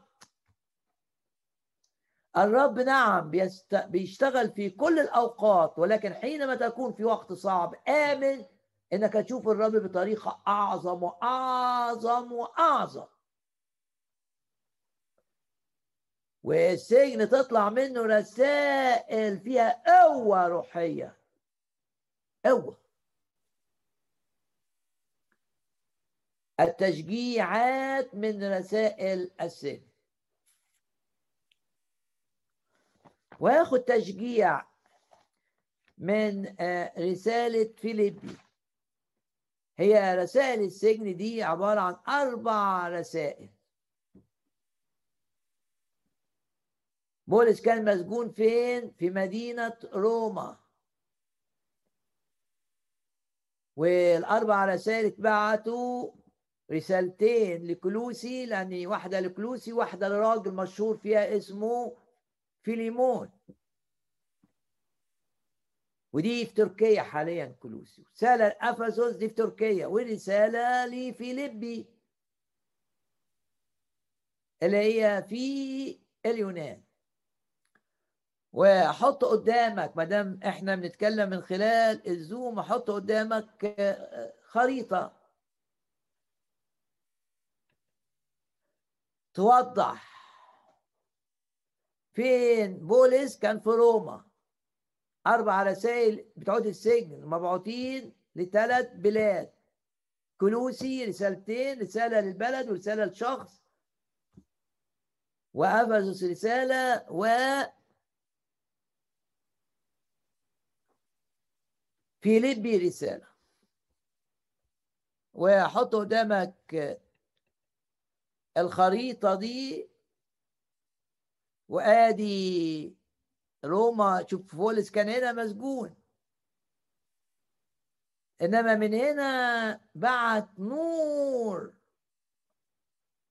A: الرب نعم بيشتغل في كل الأوقات ولكن حينما تكون في وقت صعب آمن إنك تشوف الرب بطريقة أعظم وأعظم وأعظم. والسجن تطلع منه رسائل فيها قوة روحية. قوة. التشجيعات من رسائل السجن. وياخد تشجيع من آه، رسالة فيليبي. هي رسائل السجن دي عبارة عن أربع رسائل. بولس كان مسجون فين؟ في مدينة روما. والأربع رسائل اتبعتوا رسالتين لكلوسي لأن واحدة لكلوسي واحدة لراجل مشهور فيها اسمه فيليمون. ودي في تركيا حاليا كلوسي رسالة لأفسس دي في تركيا ورسالة لفيليبي اللي هي في اليونان. وأحط قدامك ما دام إحنا بنتكلم من خلال الزوم أحط قدامك خريطة. توضح فين بولس كان في روما. أربع رسائل بتوع السجن مبعوثين لثلاث بلاد. كلوسي رسالتين رسالة للبلد ورسالة لشخص. وأفسس رسالة و فيليبي رسالة. وحط قدامك الخريطة دي. وآدي روما شوف فولس كان هنا مسجون. إنما من هنا بعت نور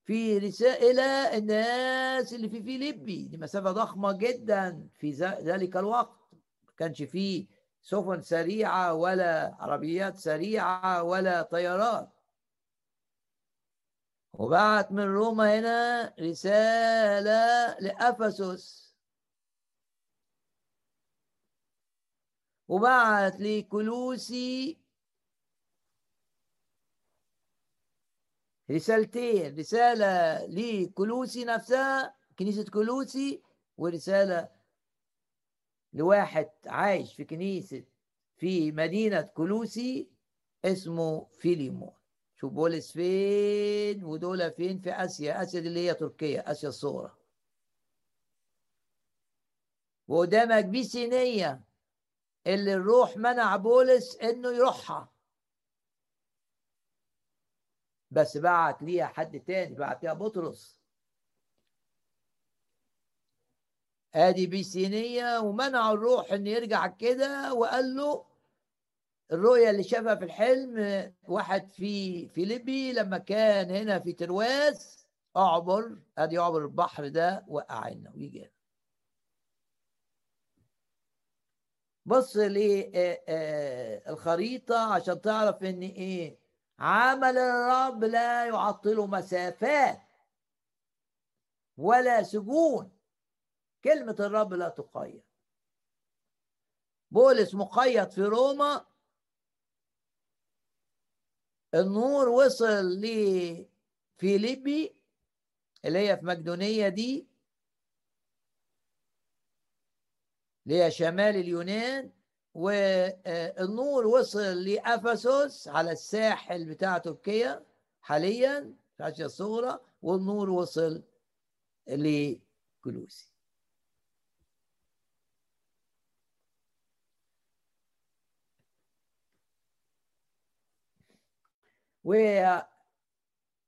A: في رسالة الناس اللي في فيليبي. دي مسافة ضخمة جدا في ذلك الوقت. ما كانش فيه سفن سريعة ولا عربيات سريعة ولا طيارات. وبعت من روما هنا رسالة لأفسس. وبعت لكلوسي رسالتين رسالة لكلوسي نفسها كنيسة كلوسي ورسالة لواحد عايش في كنيسة في مدينة كلوسي اسمه فيليمون. شوف بولس فين ودول فين؟ في آسيا آسيا دي اللي هي تركيا آسيا الصغرى. وقدامك بيسينية. اللي الروح منع بولس إنه يروحها. بس بعت ليها حد تاني بعت ليها بطرس. آدي بيسينية ومنعوا الروح ان يرجع كده وقال له الرؤية اللي شافها في الحلم واحد في فيليبي لما كان هنا في ترواس أعبر آدي أعبر البحر ده وقع لنا ويجي بص للخريطة آه، آه، عشان تعرف إن إيه عمل الرب لا يعطله مسافات ولا سجون. كلمة الرب لا تقيد. بولس مقيد في روما. النور وصل لفيليبي اللي هي في مقدونية دي. اللي هي شمال اليونان والنور وصل لأفسس على الساحل بتاع تركيا حاليا في آسيا الصغرى والنور وصل لكلوسي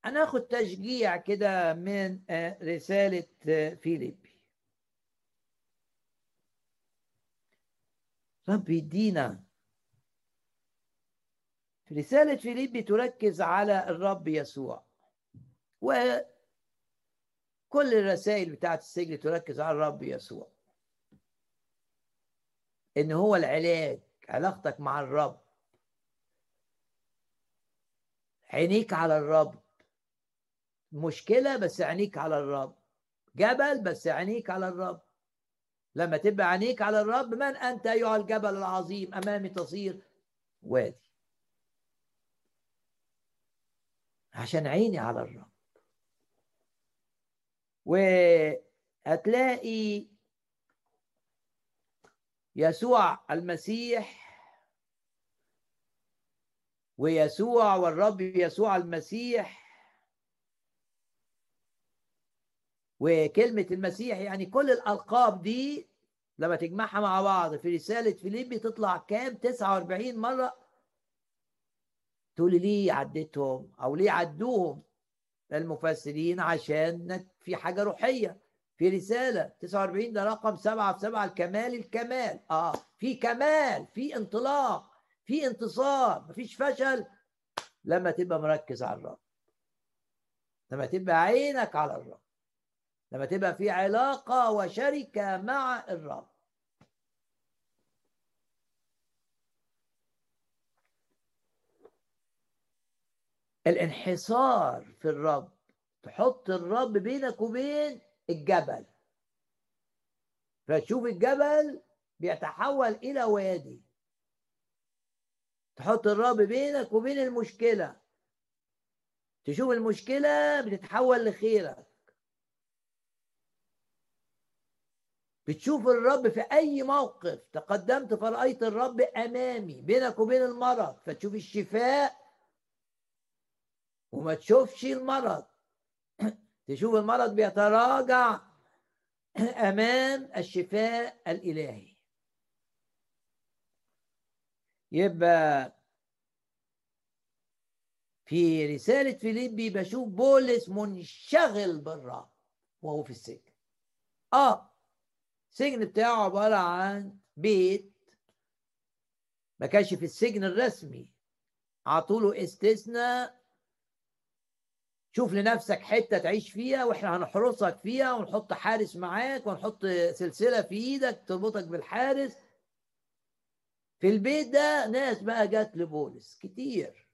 A: وهناخد تشجيع كده من رسالة فيليبي رب يدينا. في رسالة فيليبي تركز على الرب يسوع. وكل الرسائل بتاعت السجن تركز على الرب يسوع. إن هو العلاج علاقتك مع الرب. عينيك على الرب. مشكلة بس عينيك على الرب. جبل بس عينيك على الرب. لما تبقى عينيك على الرب من أنت أيها الجبل العظيم؟ أمامي تصير وادي. عشان عيني على الرب. وهتلاقي يسوع المسيح ويسوع والرب يسوع المسيح وكلمة المسيح يعني كل الألقاب دي لما تجمعها مع بعض في رسالة فيليبي تطلع كام؟ 49 مرة. تقولي ليه عديتهم؟ أو ليه عدوهم المفسرين؟ عشان في حاجة روحية في رسالة. 49 ده رقم سبعة في سبعة الكمال الكمال. آه في كمال في انطلاق في انتصار. مفيش فشل لما تبقى مركز على الرب لما تبقى عينك على الرب. لما تبقى في علاقة وشركة مع الرب. الانحصار في الرب تحط الرب بينك وبين الجبل. فتشوف الجبل بيتحول إلى وادي. تحط الرب بينك وبين المشكلة. تشوف المشكلة بتتحول لخيرك بتشوف الرب في أي موقف. تقدمت فرأيت الرب أمامي بينك وبين المرض. فتشوف الشفاء وما تشوفش المرض. تشوف المرض بيتراجع أمام الشفاء الإلهي. يبقى في رسالة فيليبي بشوف بولس منشغل بالرب وهو في السجن. آه السجن بتاعه عبارة عن بيت ما كانش في السجن الرسمي. عطوله استثناء شوف لنفسك حتة تعيش فيها وإحنا هنحرسك فيها ونحط حارس معاك ونحط سلسلة في إيدك تربطك بالحارس. في البيت ده ناس بقى جت لبولس كتير.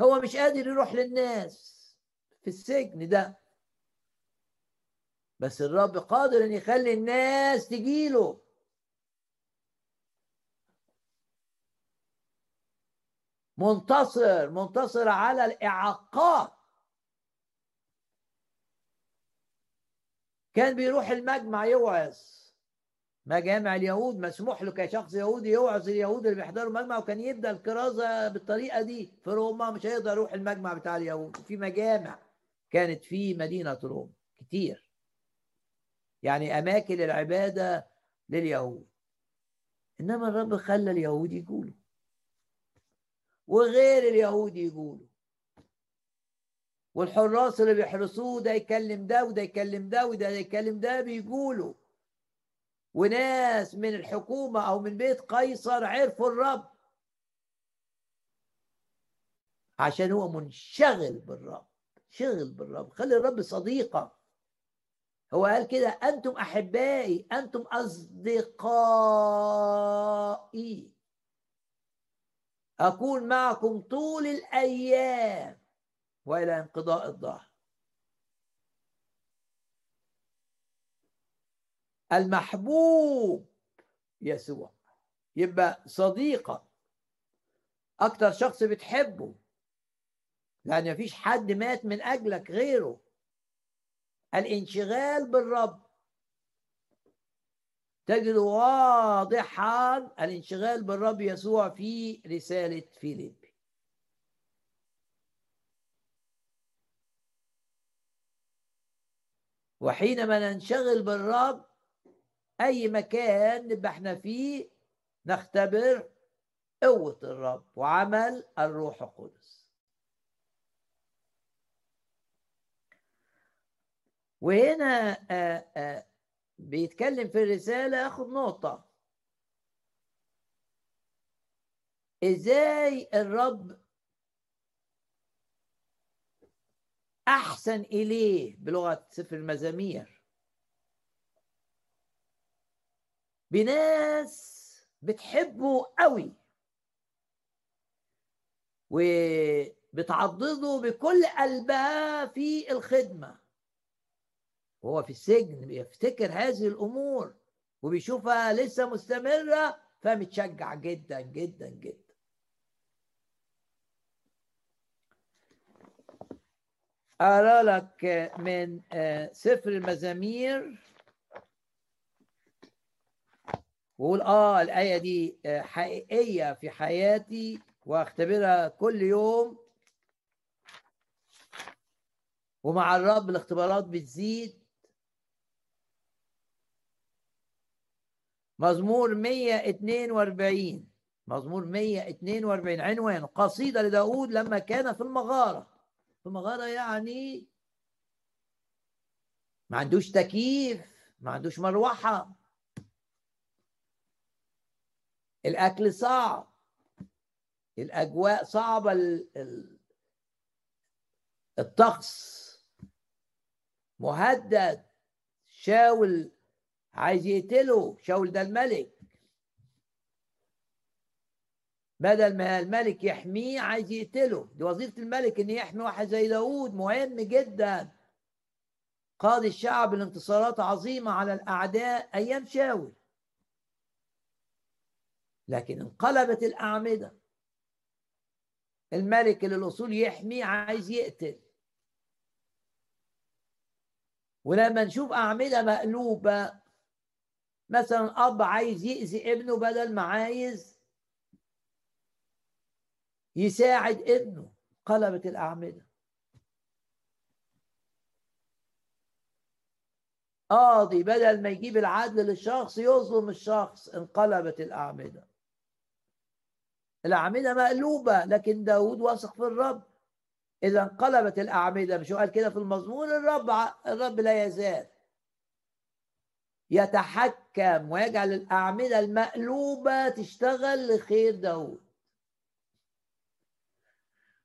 A: هو مش قادر يروح للناس في السجن ده. بس الرب قادر إن يخلي الناس تجيله. منتصر منتصر على الإعاقات. كان بيروح المجمع يوعظ. مجامع اليهود مسموح له كشخص يهودي يوعظ اليهود اللي بيحضروا المجمع وكان يبدأ الكرازة بالطريقة دي. في روما مش هيقدر يروح المجمع بتاع اليهود. في مجامع كانت في مدينة روما كتير. يعني أماكن العبادة لليهود. إنما الرب خلى اليهود يقولوا. وغير اليهود يقولوا. والحراس اللي بيحرسوه ده يكلم ده وده يكلم ده وده يكلم ده بيقولوا. وناس من الحكومة أو من بيت قيصر عرفوا الرب. عشان هو منشغل بالرب. شغل بالرب. خلي الرب صديقة هو قال كده أنتم أحبائي أنتم أصدقائي. أكون معكم طول الأيام وإلى انقضاء الظهر. المحبوب يسوع. يبقى صديقك. أكتر شخص بتحبه. لأن مفيش حد مات من أجلك غيره. الانشغال بالرب. تجد واضحا الانشغال بالرب يسوع في رسالة فيليب وحينما ننشغل بالرب أي مكان نبقى إحنا فيه نختبر قوة الرب وعمل الروح القدس. وهنا آآ آآ بيتكلم في الرسالة آخد نقطة. إزاي الرب أحسن إليه بلغة سفر المزامير؟ بناس بتحبه قوي وبتعضده بكل قلبها في الخدمة. وهو في السجن بيفتكر هذه الأمور وبيشوفها لسه مستمرة فمتشجع جدا جدا جدا. أقرأ لك من آه، سفر المزامير. وقول آه الآية دي آه، حقيقية في حياتي وأختبرها كل يوم. ومع الرب الاختبارات بتزيد. مزمور 142 مزمور 142 عنوان قصيدة لداود لما كان في المغارة. في مغارة يعني ما عندوش تكييف ما عندوش مروحة. الأكل صعب. الأجواء صعبة الطقس مهدد. شاول عايز يقتله شاول ده الملك. بدل ما الملك يحميه عايز يقتله. دي وظيفة الملك إن يحمي واحد زي داود. مهم جدا. قاد الشعب الانتصارات عظيمة على الأعداء أيام شاول. لكن انقلبت الأعمدة. الملك اللي الأصول يحمي عايز يقتل. ولما نشوف أعمدة مقلوبة مثلا أب عايز يأذي ابنه بدل ما عايز يساعد ابنه قلبت الأعمدة. قاضي بدل ما يجيب العدل للشخص يظلم الشخص انقلبت الأعمدة. الأعمدة مقلوبة لكن داود واثق في الرب. إذا انقلبت الأعمدة مش قال كده في المزمور الرب الرب لا يزال. يتحكم ويجعل الأعمدة المقلوبة تشتغل لخير داود.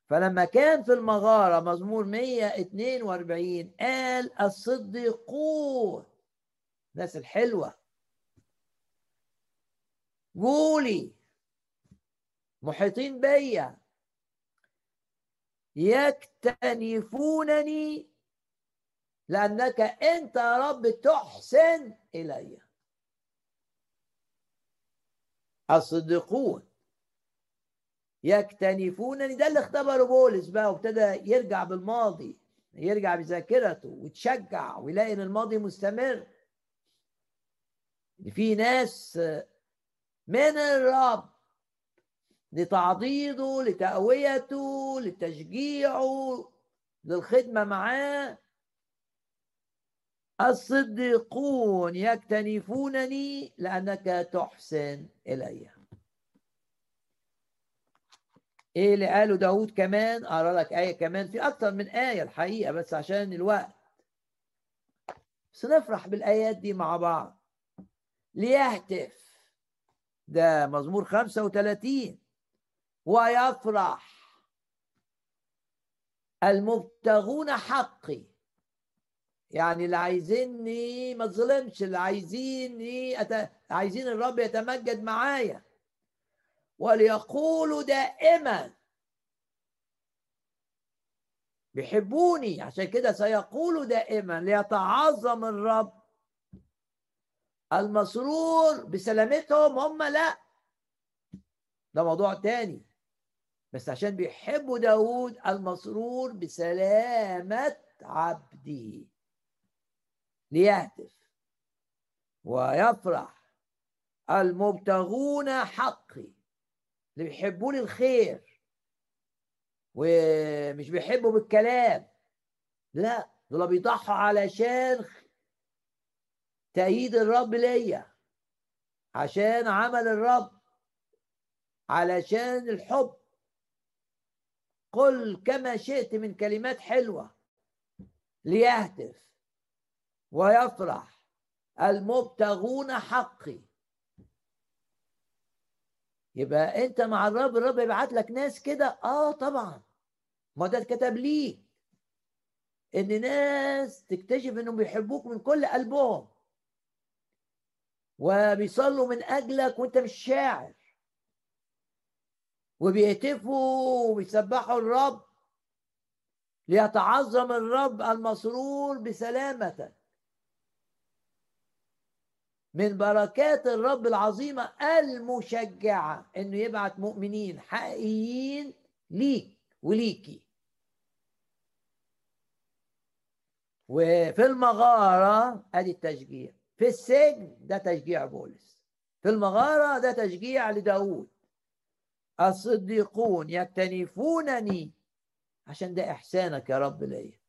A: فلما كان في المغارة مزمور 142 قال الصديقون الناس الحلوة قولي محيطين بيا يكتنفونني لأنك أنت يا رب تحسن إلي. الصديقون يكتنفونني ده اللي اختبره بولس بقى وابتدى يرجع بالماضي يرجع بذاكرته وتشجع ويلاقي إن الماضي مستمر. في ناس من الرب لتعضيده لتقويته لتشجيعه للخدمة معاه الصديقون يكتنفونني لأنك تحسن إليّ. إيه اللي قاله داود كمان؟ اقرا لك آية كمان في أكتر من آية الحقيقة بس عشان الوقت. بس نفرح بالآيات دي مع بعض. ليهتف. ده مزمور 35 ويفرح. المبتغون حقي. يعني اللي عايزيني ما تظلمش اللي عايزيني أت... عايزين الرب يتمجد معايا. وليقولوا دائما بيحبوني عشان كده سيقولوا دائما ليتعظم الرب المسرور بسلامتهم. هم لا ده موضوع تاني. بس عشان بيحبوا داود المسرور بسلامة عبده. ليهتف ويفرح المبتغون حقي اللي بيحبوا لي الخير ومش بيحبوا بالكلام. لا دول بيضحوا علشان تأييد الرب ليا عشان عمل الرب علشان الحب. قل كما شئت من كلمات حلوة. ليهتف. ويفرح المبتغون حقي. يبقى انت مع الرب الرب يبعت لك ناس كده؟ آه طبعا. ما ده اتكتب ليك. إن ناس تكتشف إنهم بيحبوك من كل قلبهم. وبيصلوا من أجلك وأنت مش شاعر. وبيهتفوا وبيسبحوا الرب. ليتعظم الرب المسرور بسلامتك. من بركات الرب العظيمة المشجعة إنه يبعت مؤمنين حقيقيين ليك وليكي. وفي المغارة أدي التشجيع. في السجن ده تشجيع بولس. في المغارة ده تشجيع لداود. الصديقون يكتنفونني عشان ده إحسانك يا رب ليا.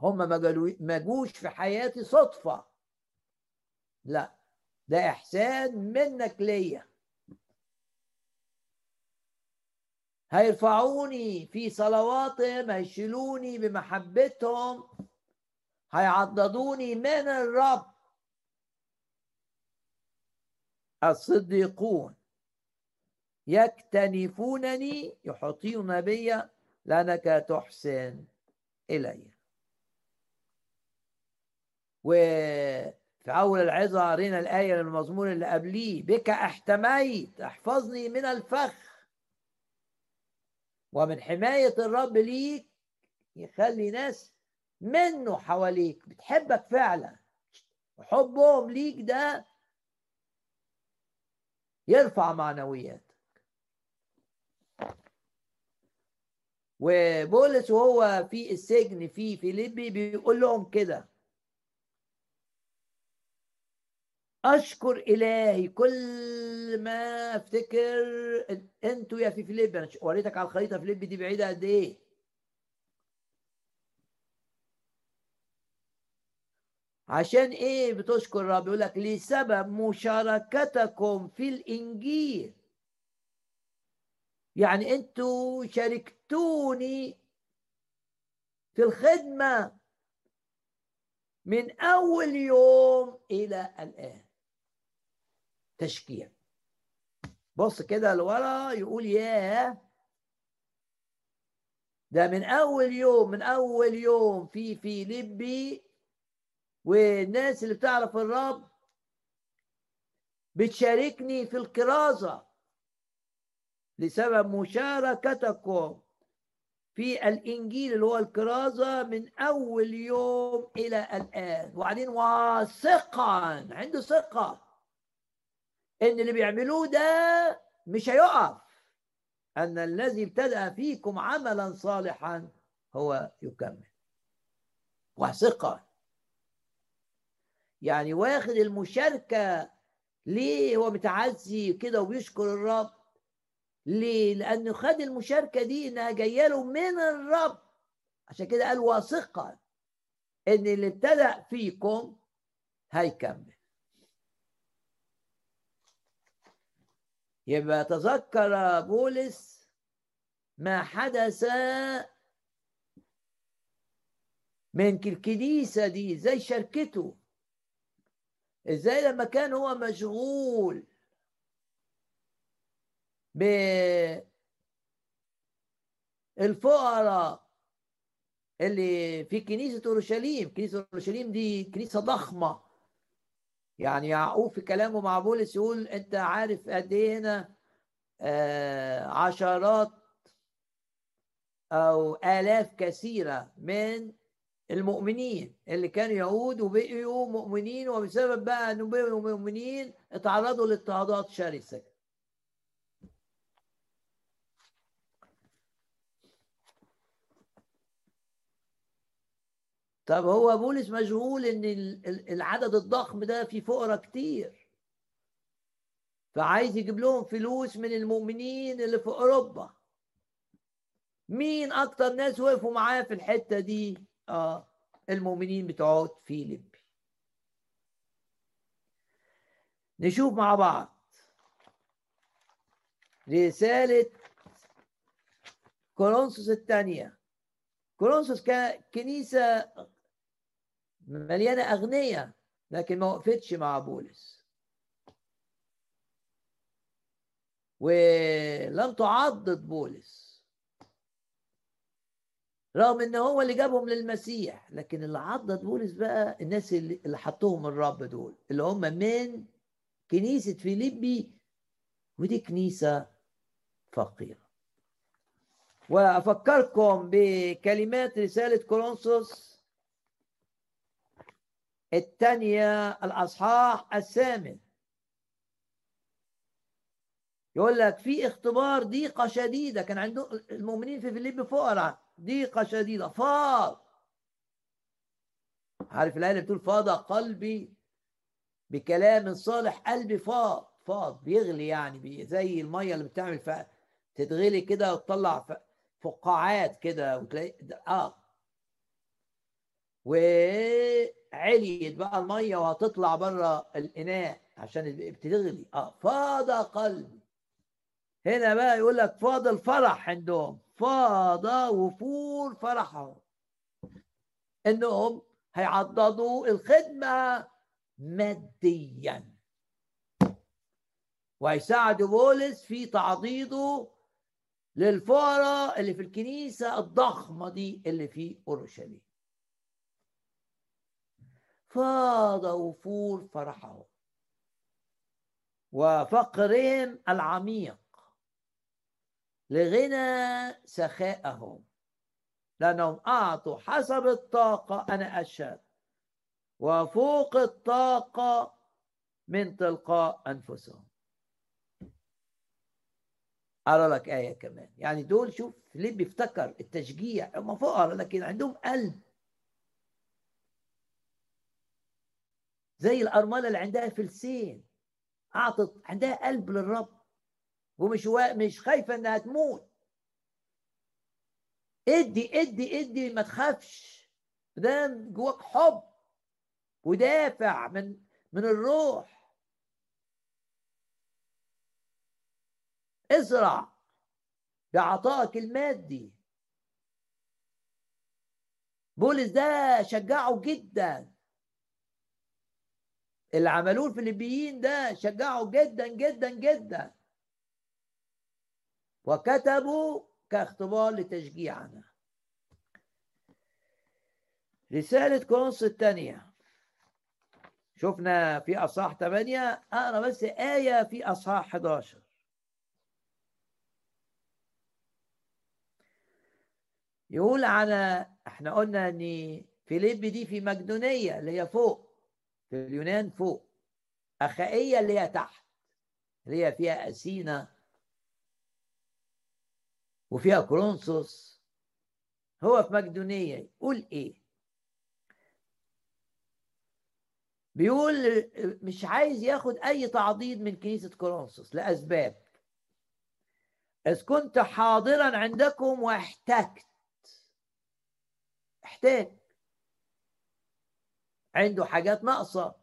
A: هم ما جوش في حياتي صدفة. لا ده إحسان منك ليا. هيرفعوني في صلواتهم هيشيلوني بمحبتهم هيعضدوني من الرب. الصديقون يكتنفونني يحيطون بي لأنك تحسن إلي. وفي أول العظة قرينا الآية من المزمور اللي قبليه. بك احتميت احفظني من الفخ. ومن حماية الرب ليك يخلي ناس منه حواليك. بتحبك فعلا. وحبهم ليك ده يرفع معنويات وبولس وهو في السجن في فيليبي بيقول لهم كده. أشكر إلهي كل ما أفتكر. أنتوا يا في فيليبي أنا وريتك على الخريطة فيليبي دي بعيدة قد إيه؟ عشان إيه بتشكر الرب؟ يقول لك لسبب مشاركتكم في الإنجيل. يعني أنتوا شاركتوني في الخدمة من أول يوم إلى الآن. تشجيع بص كده لورا يقول ياه. ده من أول يوم من أول يوم في فيليبي والناس اللي بتعرف الرب بتشاركني في الكرازة لسبب مشاركتكم في الإنجيل اللي هو الكرازة من أول يوم إلى الآن. وبعدين واثقا عنده ثقة. إن اللي بيعملوه ده مش هيقف. أن الذي ابتدأ فيكم عملا صالحا هو يكمل. وثقة يعني واخد المشاركة ليه هو متعزي كده وبيشكر الرب؟ ليه؟ لأنه خد المشاركة دي إنها جاية له من الرب. عشان كده قال واثقا إن اللي ابتدأ فيكم هيكمل. يبقى تذكر بولس ما حدث من الكنيسة دي. إزاي شاركته؟ إزاي لما كان هو مشغول بالفقراء اللي في كنيسة أورشليم. كنيسة أورشليم دي كنيسة ضخمة. يعني يعقوب في كلامه مع بولس يقول أنت عارف قد إيه هنا آه عشرات أو آلاف كثيرة من المؤمنين اللي كانوا يهود وبقيوا مؤمنين وبسبب بقى إنه بقيوا مؤمنين اتعرضوا لاضطهادات شرسه طب هو بولس مشغول إن العدد الضخم ده فيه فقراء كتير. فعايز يجيب لهم فلوس من المؤمنين اللي في أوروبا. مين أكتر ناس وقفوا معاه في الحتة دي؟ آه المؤمنين بتوع فيليب نشوف مع بعض. رسالة كورنثوس الثانية. كورنثوس كنيسة مليانة أغنياء لكن ما وقفتش مع بولس. ولم تعضد بولس. رغم إن هو اللي جابهم للمسيح لكن اللي عضد بولس بقى الناس اللي, اللي حطهم الرب دول اللي هم من كنيسة فيليبي ودي كنيسة فقيرة. وأفكركم بكلمات رسالة كورنثوس الثانية الأصحاح الثامن. يقول لك في اختبار ضيقة شديدة كان عندهم المؤمنين في فيليب فقراء ضيقة شديدة فاض. عارف الآية اللي بتقول فاض قلبي بكلام صالح؟ قلبي فاض فاض بيغلي يعني زي المية اللي بتعمل تتغلي كده وتطلع فقاعات كده وتلاقي آه. وعليت بقى المية وهتطلع بره الإناء عشان بتغلي. آه فاض قلبي. هنا بقى يقول لك فاض الفرح عندهم. فاض وفور فرحهم. إنهم هيعضدوا الخدمة ماديا. وهيساعدوا بولس في تعضيده للفقراء اللي في الكنيسة الضخمة دي اللي في أورشليم. فاض وفور فرحهم وفقرهم العميق لغنى سخائهم لأنهم أعطوا حسب الطاقة أنا أشهد. وفوق الطاقة من تلقاء أنفسهم. أرى لك آية كمان. يعني دول شوف ليه بيفتكر التشجيع. هم فقراء لكن عندهم قلب. زي الأرملة اللي عندها فلسين أعطت عندها قلب للرب. ومش. مش خايفة إنها تموت. ادي ادي ادي ما تخافش. ده جواك حب. ودافع من من الروح. ازرع بعطائك المادي. بولس ده شجعه جدا. اللي عملوه الفلبيين ده شجعه جدا جدا جدا. وكتبوا كاختبار لتشجيعنا. رسالة كونس الثانية. شفنا في أصحاح 8 أقرأ بس آية في أصحاح 11 يقول على إحنا قلنا إن فيليب دي في مقدونية اللي هي فوق. في اليونان فوق. أخائية اللي هي تحت اللي هي فيها أسينا وفيها كرونسوس هو في مقدونية. يقول إيه؟ بيقول مش عايز ياخد أي تعضيد من كنيسة كورنثوس لأسباب. إذ كنت حاضرا عندكم واحتجت احتاج عنده حاجات ناقصة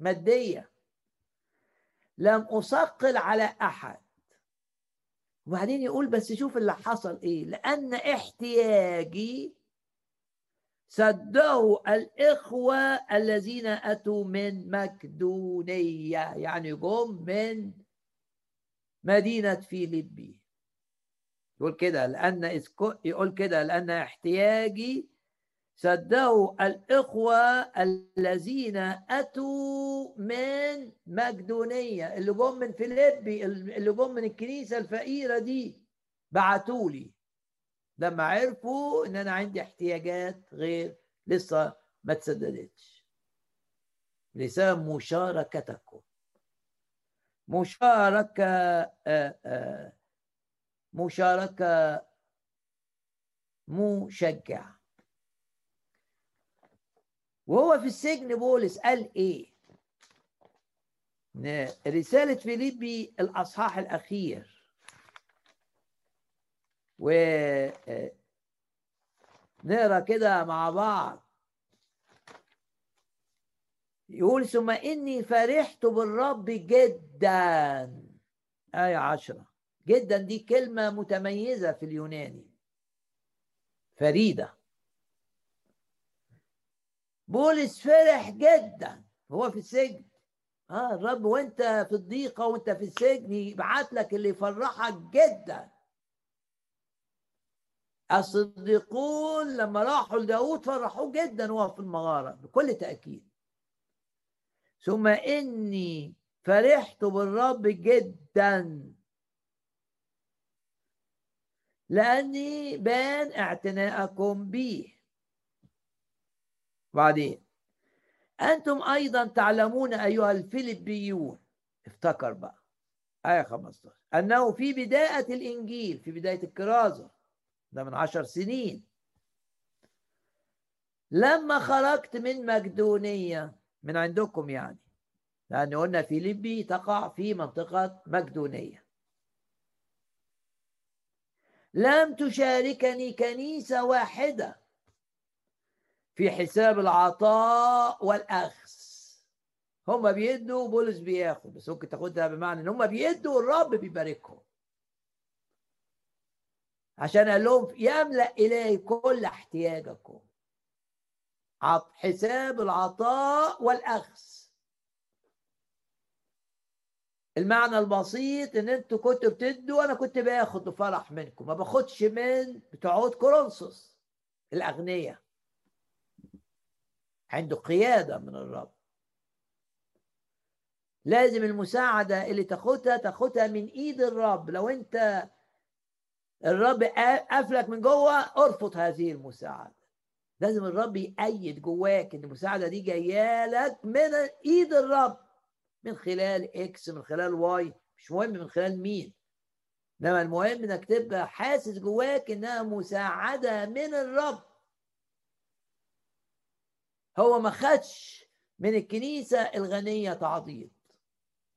A: مادية. لم أثقل على أحد. وبعدين يقول بس شوف اللي حصل إيه؟ لأن احتياجي سده الإخوة الذين أتوا من مكدونية. يعني جم من مدينة فيليبي يقول كده لأن يقول كده لأن احتياجي سده الإخوة الذين أتوا من مقدونية اللي جم من فيليبي اللي جم من الكنيسة الفقيرة دي بعتوا لي. لما عرفوا إن أنا عندي احتياجات غير لسه ما تسددتش لسان مشاركتكم. مشاركة آه، آه، مشاركة مشجع وهو في السجن بولس قال إيه؟ رسالة فيليبي الأصحاح الأخير. و نقرأ كده مع بعض. يقول ثم إني فرحت بالرب جدا. آية عشرة. جدا دي كلمة متميزة في اليوناني. فريدة. بولس فرح جدا. هو في السجن. آه الرب وأنت في الضيقة وأنت في السجن يبعت لك اللي يفرحك جدا. الصديقون لما راحوا لداود فرحوه جدا وهو في المغارة بكل تأكيد. ثم إني فرحت بالرب جدا. لأني بان اعتناءكم بي بعدين؟ أنتم أيضا تعلمون أيها الفيلبيون. افتكر بقى. آية 15 أنه في بداية الإنجيل في بداية الكرازة ده من عشر سنين. لما خرجت من مقدونية من عندكم يعني لأن قلنا فيليبي تقع في منطقة مقدونية. لم تشاركني كنيسة واحدة. في حساب العطاء والأخذ. هم بيدوا بولس بياخد بس ممكن تاخدها بمعنى إن هم بيدوا والرب بيباركهم. عشان قال لهم يملأ إليه كل احتياجكم. حساب العطاء والأخذ. المعنى البسيط إن أنتوا كنتوا بتدوا وأنا كنت باخد بفرح منكم. ما باخدش من بتوعود كورنثوس الأغنياء. عنده قيادة من الرب. لازم المساعدة اللي تاخدها تاخدها من إيد الرب. لو أنت الرب قفلك من جوه أرفض هذه المساعدة. لازم الرب يأيد جواك إن المساعدة دي جاية لك من إيد الرب. من خلال X من خلال Y مش مهم من خلال مين. إنما المهم إنك تبقى حاسس جواك إنها مساعدة من الرب. هو ما خدش من الكنيسة الغنية تعضيد.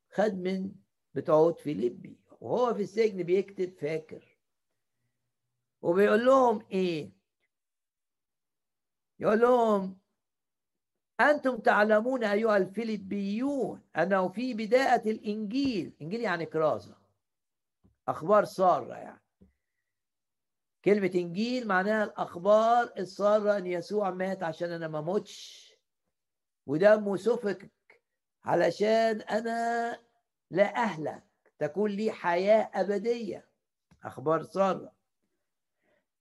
A: خد من بتوعود فيليبي وهو في السجن بيكتب فاكر. وبيقول لهم إيه؟ يقول لهم أنتم تعلمون أيها الفيليبيون أنه في بداية الإنجيل إنجيل يعني كرازة أخبار سارة يعني. كلمة إنجيل معناها الأخبار السارة أن يسوع مات عشان أنا ما موتش ودمه سفك علشان أنا لا أهلك تكون لي حياة أبدية. أخبار سارة.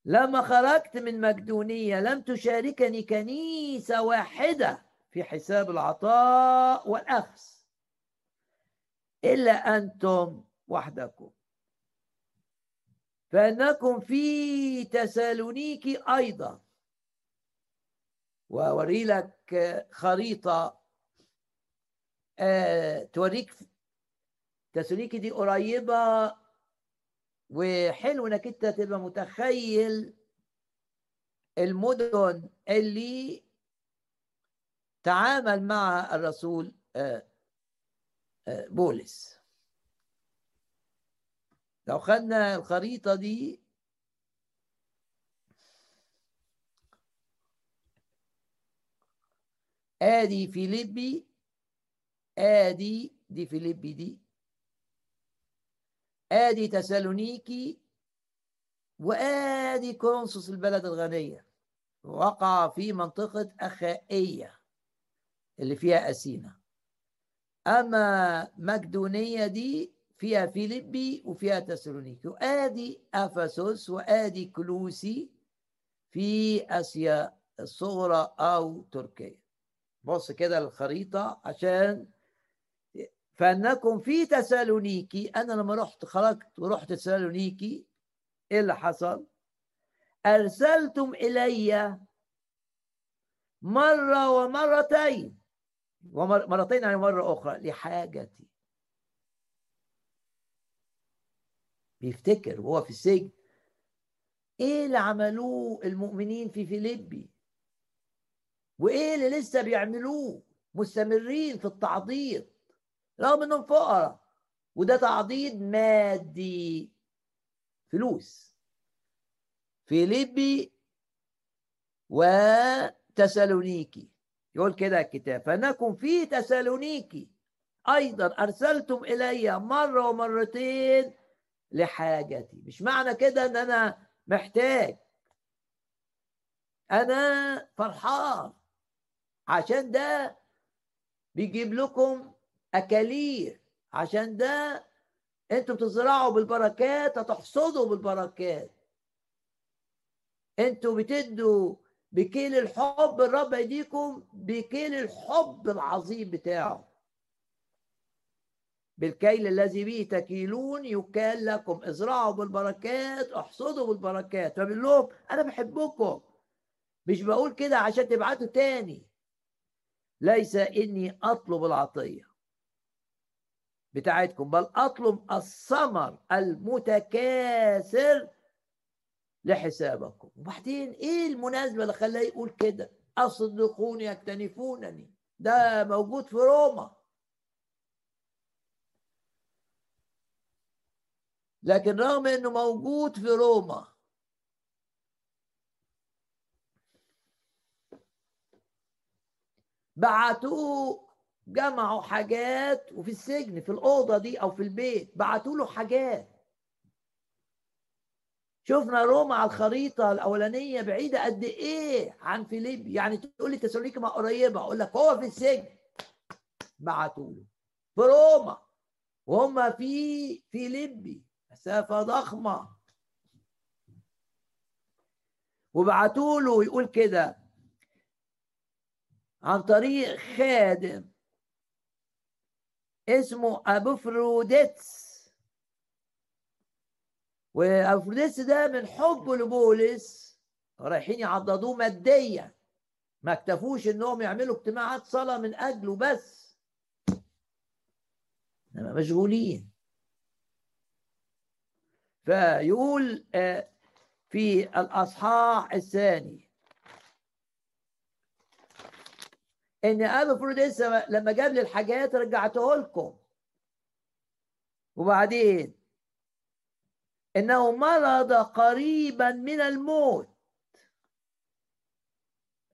A: لما خرجت من مقدونية لم تشاركني كنيسة واحدة في حساب العطاء والأخذ. إلا أنتم وحدكم. فإنكم في تسالونيكي أيضا. وأوري لك خريطة آه توريك تسالونيكي دي قريبة وحلو إنك أنت تبقى متخيل المدن اللي تعامل مع الرسول آه، آه، بولس. لو خدنا الخريطة دي آدي فيليبي آدي دي فيليبي دي آدي تسالونيكي وآدي كورنثوس البلد الغنية. وقع في منطقة أخائية اللي فيها اثينا أما مقدونية دي فيها فيليبي وفيها تسالونيكي. وآدي افسس وآدي كولوسي في آسيا الصغرى أو تركيا. بص كده الخريطة عشان فإنكم في تسالونيكي. أنا لما رحت خرجت ورحت تسالونيكي إيه اللي حصل؟ أرسلتم إلي مرة ومرتين. ومرتين يعني مرة أخرى لحاجتي. بيفتكر وهو في السجن. إيه اللي عملوه المؤمنين في فيليبي؟ وإيه اللي لسه بيعملوه؟ مستمرين في التعضيد رغم إنهم فقراء. وده تعضيد مادي. فلوس. فيليبي وتسالونيكي. يقول كده الكتاب. فانكم في تسالونيكي. أيضا أرسلتم إلي مرة ومرتين لحاجتي. مش معنى كده إن أنا محتاج. أنا فرحان. عشان ده بيجيب لكم اكاليل عشان ده أنتوا بتزرعوا بالبركات هتحصدوا بالبركات. أنتوا بتدوا بكيل الحب الرب يديكم بكيل الحب العظيم بتاعه. بالكيل الذي به تكيلون يكال لكم. ازرعوا بالبركات احصدوا بالبركات. فبيقول لهم أنا بحبكم. مش بقول كده عشان تبعتوا تاني. ليس إني أطلب العطية بتاعتكم بل أطلب الثمر المتكاثر لحسابكم. وبعدين إيه المناسبة اللي خلاه يقول كده؟ أصدقوني يكتنفونني. ده موجود في روما. لكن رغم إنه موجود في روما. بعتوه جمعوا حاجات وفي السجن في الأوضة دي أو في البيت بعتوا له حاجات. شفنا روما على الخريطة الأولانية بعيدة قد إيه عن فيليب يعني تقول لي تسالونيكي ما قريبة أقول لك هو في السجن. بعتوا له. في روما. وهم في فيليبي مسافة ضخمة. وبعتوا له يقول كده عن طريق خادم اسمه أبوفروديتس. وأبوفروديتس ده من حبه لبولس رايحين يعضدوه ماديا. ما اكتفوش إنهم يعملوا اجتماعات صلاة من أجله بس. مشغولين. فيقول آه، في الأصحاح الثاني. إن ابو فروديس لما جاب لي الحاجات رجعته لكم. وبعدين إنه مرض قريبا من الموت.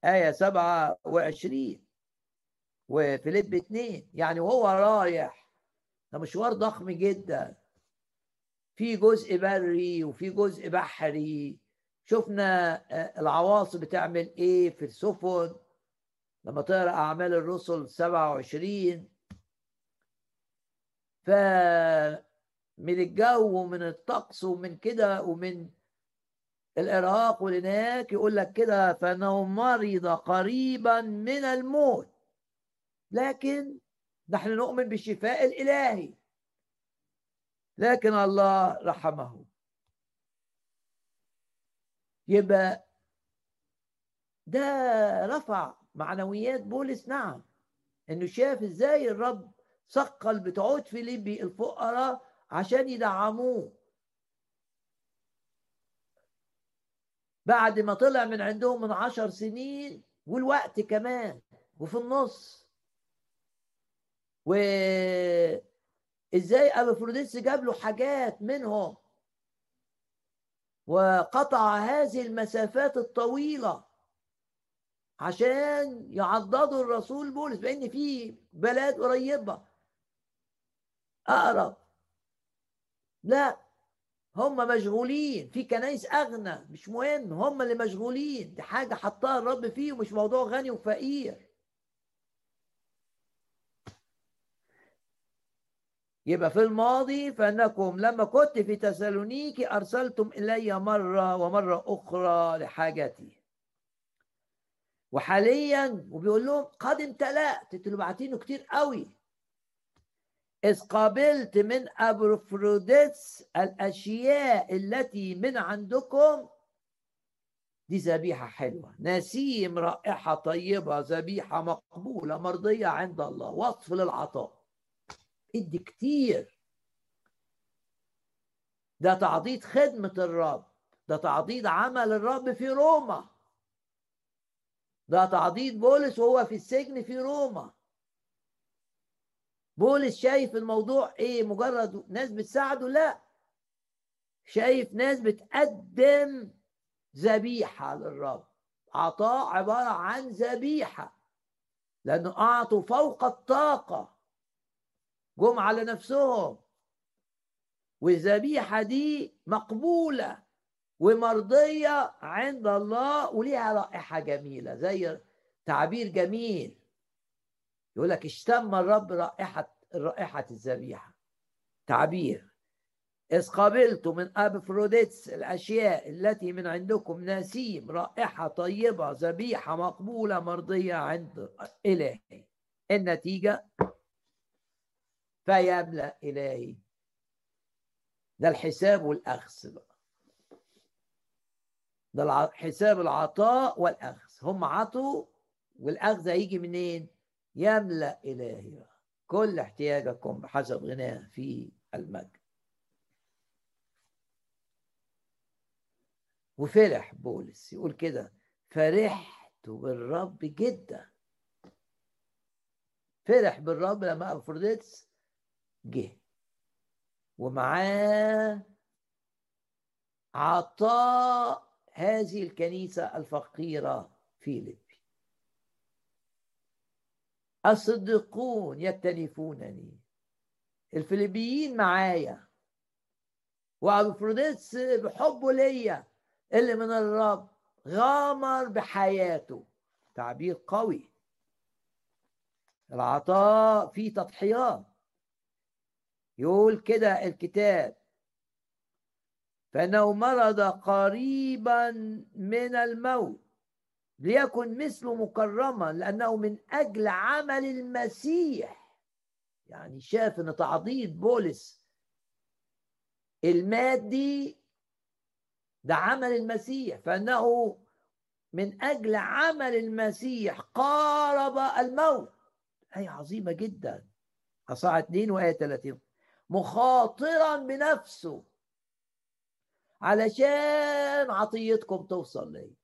A: آية 27 وفيليب 2 يعني وهو رايح. ده مشوار ضخم جدا. في جزء بري وفي جزء بحري. شفنا آه، العواصف بتعمل إيه في السفن. لما تقرا أعمال الرسل 27 ف من الجو ومن الطقس ومن كده ومن الارهاق والهناك يقول لك كده فانه مرض قريبا من الموت. لكن نحن نؤمن بالشفاء الإلهي. لكن الله رحمه. يبقى ده رفع معنويات بولس. نعم إنه شاف إزاي الرب ثقل بتعود في ليبي الفقراء عشان يدعموه. بعد ما طلع من عندهم من عشر سنين والوقت كمان وفي النص. و إزاي ابافروديتس جاب له حاجات منهم؟ وقطع هذه المسافات الطويلة عشان يعضدوا الرسول بولس بان في بلاد قريبة. أقرب. لا هم مشغولين. في كنايس أغنى مش مهم هم اللي مشغولين. دي حاجة حطها الرب فيه ومش موضوع غني وفقير. يبقى في الماضي فإنكم لما كنت في تسالونيكي أرسلتم إلي مرة ومرة أخرى لحاجتي. وحاليا وبيقول لهم قد امتلأت أنتوا باعتينه كتير قوي. إذ قابلت من أبروفروديتس الأشياء التي من عندكم. دي ذبيحة حلوة. نسيم رائحة طيبة ذبيحة مقبولة مرضية عند الله. وصف للعطاء. ادي كتير. ده تعضيد خدمة الرب. ده تعضيد عمل الرب في روما. ده تعضيد بولس وهو في السجن في روما. بولس شايف الموضوع إيه؟ مجرد ناس بتساعده؟ لا. شايف ناس بتقدم ذبيحة للرب. عطاء عبارة عن ذبيحة. لأنه أعطوا فوق الطاقة. جم على نفسهم. والذبيحة دي مقبولة ومرضية عند الله وليها رائحة جميلة زي تعبير جميل. يقول لك اشتم الرب رائحة رائحة الذبيحة. تعبير. إذ قبلت من أبفروديتس الأشياء التي من عندكم نسيم رائحة طيبة ذبيحة مقبولة مرضية عند إلهي. النتيجة؟ فيملأ إلهي ده الحساب والأخذ. بقى ده حساب العطاء والأخذ. هم عطوا والأخذ هيجي منين؟ يملأ إلهي كل احتياجكم بحسب غناه في المجد. وفرح بولس. يقول كده فرحت بالرب جدا. فرح بالرب لما أفروديتس جه. ومعاه عطاء هذه الكنيسة الفقيرة في ليبي الصديقون يكتنفونني. الفلبيين معايا. وأفروديتس بحبه ليا اللي من الرب غامر بحياته. تعبير قوي. العطاء فيه تضحيات. يقول كده الكتاب. فانه مرض قريبا من الموت ليكن مثله مكرما لأنه من أجل عمل المسيح. يعني شاف إن تعضيد بولس المادي ده عمل المسيح فإنه من أجل عمل المسيح قارب الموت. إيه عظيمة جدا. أصحاح 2 وآية 30 مخاطرا بنفسه. علشان عطيتكم توصل لي.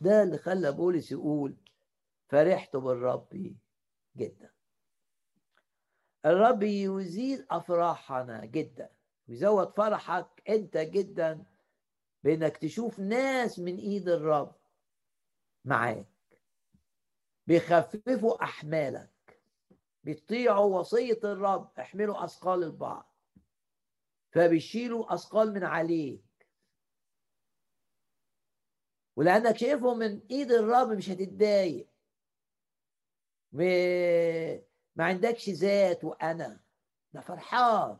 A: ده اللي خلى بولس يقول فرحت بالرب جدا. الرب يزيد أفراحنا جدا. ويزود فرحك أنت جدا بأنك تشوف ناس من إيد الرب معاك. بيخففوا أحمالك. بيطيعوا وصية الرب. احملوا أثقال البعض. فبيشيلوا أثقال من عليك. ولأنك شايفهم من إيد الرب مش هتتضايق. ما عندكش ذات وأنا. ده فرحان.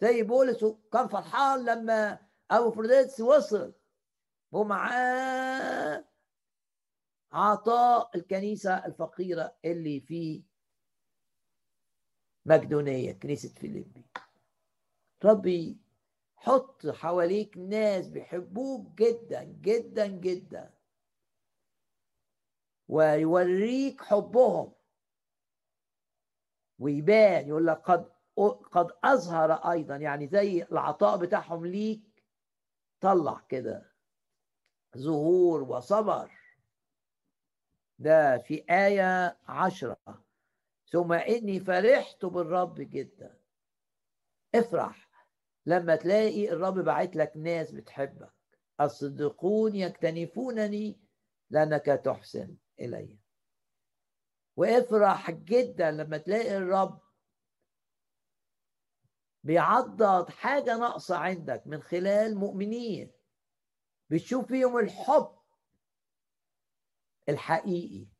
A: زي بولس كان فرحان لما أبو فريدس وصل. ومعاه عطاء الكنيسة الفقيرة اللي في مقدونية كنيسة فيليبي. ربي حط حواليك ناس بيحبوك جدا جدا جدا. ويوريك حبهم. ويبان يقول لك قد قد أظهر أيضا. يعني زي العطاء بتاعهم ليك. طلع كده. ظهور وصبر. ده في آية عشرة. ثم إني فرحت بالرب جدا. افرح. لما تلاقي الرب بعت لك ناس بتحبك الصديقون يكتنفونني لأنك تحسن إلي. وافرح جدا لما تلاقي الرب بيعضد حاجة ناقصة عندك من خلال مؤمنين. بتشوف فيهم الحب الحقيقي.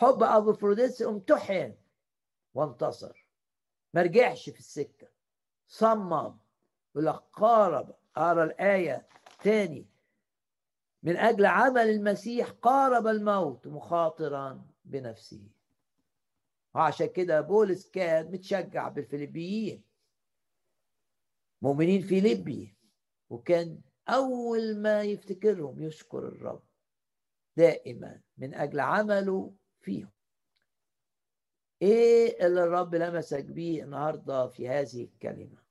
A: حب أبو فروديس امتحن وانتصر. ما رجعش في السكة. صمم لك قارب. اقرا الآية تاني. من أجل عمل المسيح قارب الموت مخاطرا بنفسه. وعشان كده بولس كان متشجع بالفلبيين مؤمنين فيليبي وكان أول ما يفتكرهم يشكر الرب. دائما من أجل عمله فيهم. إيه اللي الرب لمسك بيه النهاردة في هذه الكلمة؟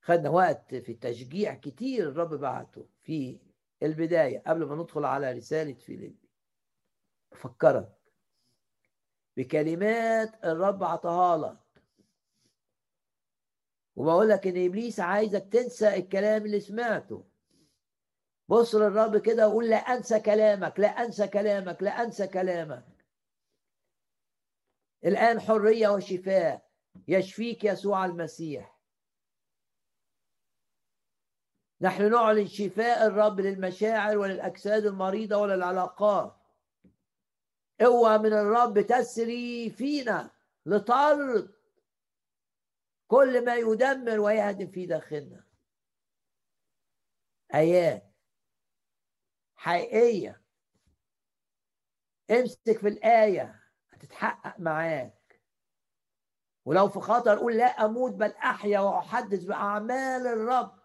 A: خدنا وقت في التشجيع كتير الرب بعته في البداية قبل ما ندخل على رسالة فيليبي. أفكرك بكلمات الرب عطاها لك. وبقول لك إن إبليس عايزك تنسى الكلام اللي سمعته. بص للرب كده وقول لا أنسى كلامك لا أنسى كلامك لا أنسى كلامك. الآن حرية وشفاء. يشفيك يسوع المسيح. نحن نعلن شفاء الرب للمشاعر وللأجساد المريضة وللعلاقات. قوه من الرب تسري فينا لطرد كل ما يدمر ويهدم في داخلنا. آيات. حقيقية. امسك في الآية هتتحقق معاك. ولو في خطر قول لا أموت بل أحيا وأحدث بأعمال الرب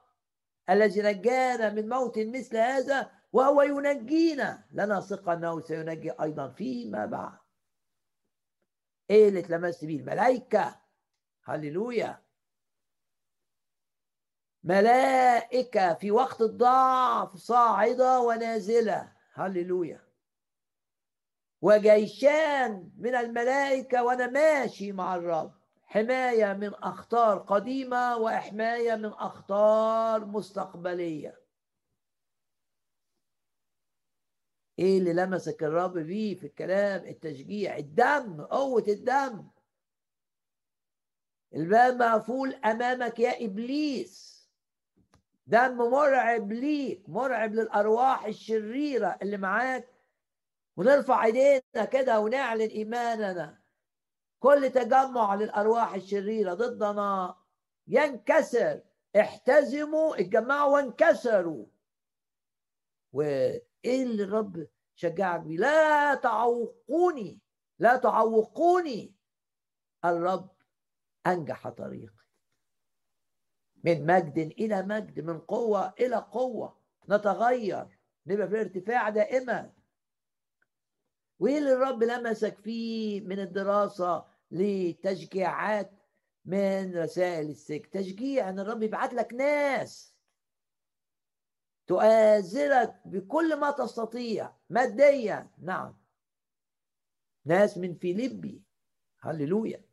A: الذي نجانا من موت مثل هذا وهو ينجينا. لنا ثقة أنه سينجي أيضا فيما بعد. إيه اللي اتلمست بيه؟ الملائكة. هللويا. ملائكة في وقت الضعف صاعدة ونازلة. هللويا. وجيشان من الملائكة وأنا ماشي مع الرب. حماية من أخطار قديمة وحماية من أخطار مستقبلية. إيه اللي لمسك الرب بيه في الكلام؟ التشجيع. الدم قوة الدم. الباب مقفول أمامك يا إبليس. دم مرعب ليك مرعب للأرواح الشريرة اللي معاك. ونرفع إيدينا كده ونعلن إيماننا. كل تجمع للأرواح الشريرة ضدنا ينكسر. احتزموا اتجمعوا وانكسروا. وإيه اللي الرب شجعك بيه؟ لا تعوقوني لا تعوقوني. الرب أنجح طريقي. من مجد إلى مجد من قوة إلى قوة. نتغير نبقى في ارتفاع دائما. وإيه اللي الرب لمسك فيه من الدراسة لتشجيعات من رسائل السجن؟ تشجيع إن الرب يبعت لك ناس تؤازرك بكل ما تستطيع ماديا. نعم. ناس من فيليبي. هللويا.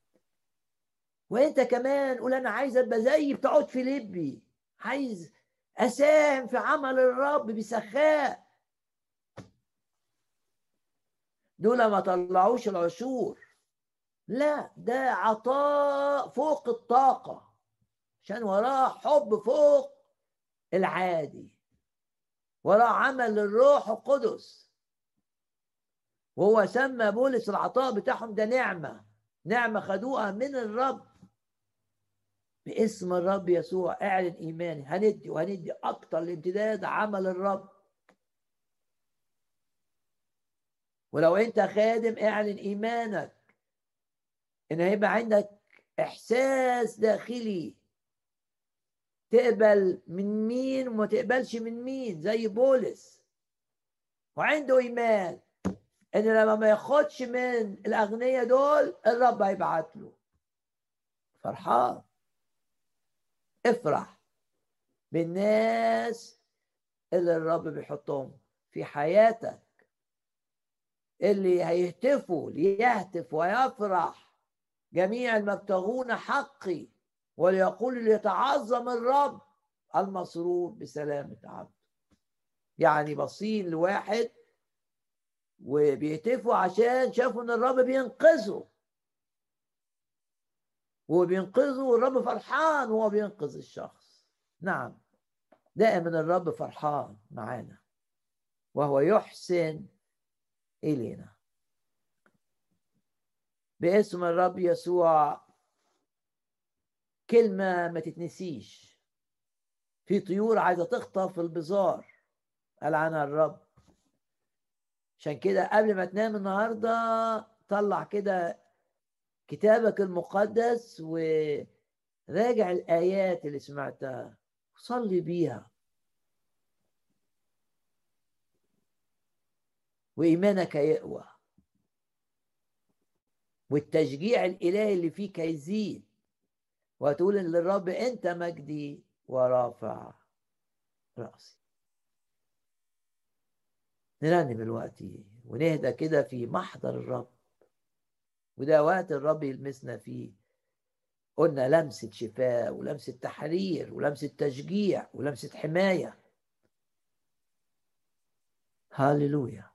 A: وانت كمان قول أنا عايز ابقى زي بتوع فيليبي عايز اساهم في عمل الرب بسخاء. دول ما طلعوش العشور. لا ده عطاء فوق الطاقة عشان وراه حب فوق العادي وراه عمل للروح القدس. وهو سمى بولس العطاء بتاعهم ده نعمة نعمة خدوها من الرب. باسم الرب يسوع. اعلن إيماني. هندي وهندي أكتر لامتداد عمل الرب. ولو أنت خادم اعلن إيمانك. إن هيبقى عندك إحساس داخلي. تقبل من مين وما تقبلش من مين زي بولس. وعنده إيمان إن لما ما ياخدش من الأغنياء دول الرب هيبعت له. فرحان. افرح بالناس اللي الرب بيحطهم في حياتك اللي هيهتفوا ليهتف ويفرح. جميع المبتغون حقي وليقول ليتعظم الرب المسرور بسلامة عبده. يعني باصين لواحد وبيهتفوا عشان شافوا إن الرب بينقذه. وهو بينقذه والرب فرحان وهو بينقذ الشخص. نعم. دائما الرب فرحان معانا. وهو يحسن إلينا. باسم الرب يسوع كلمة ما تتنسيش. في طيور عايزة تخطف البزار. قال عنها الرب. عشان كده قبل ما تنام النهاردة طلع كده كتابك المقدس وراجع الآيات اللي سمعتها.
B: صلي بيها. وإيمانك يقوى. والتشجيع الإلهي اللي فيك هيزيد وهتقول للرب أنت مجدي ورافع رأسي. نرنم دلوقتي ونهدى كده في محضر الرب. وده وقت الرب يلمسنا فيه. قلنا لمسة شفاء ولمسة تحرير ولمسة تشجيع ولمسة حماية هاليلويا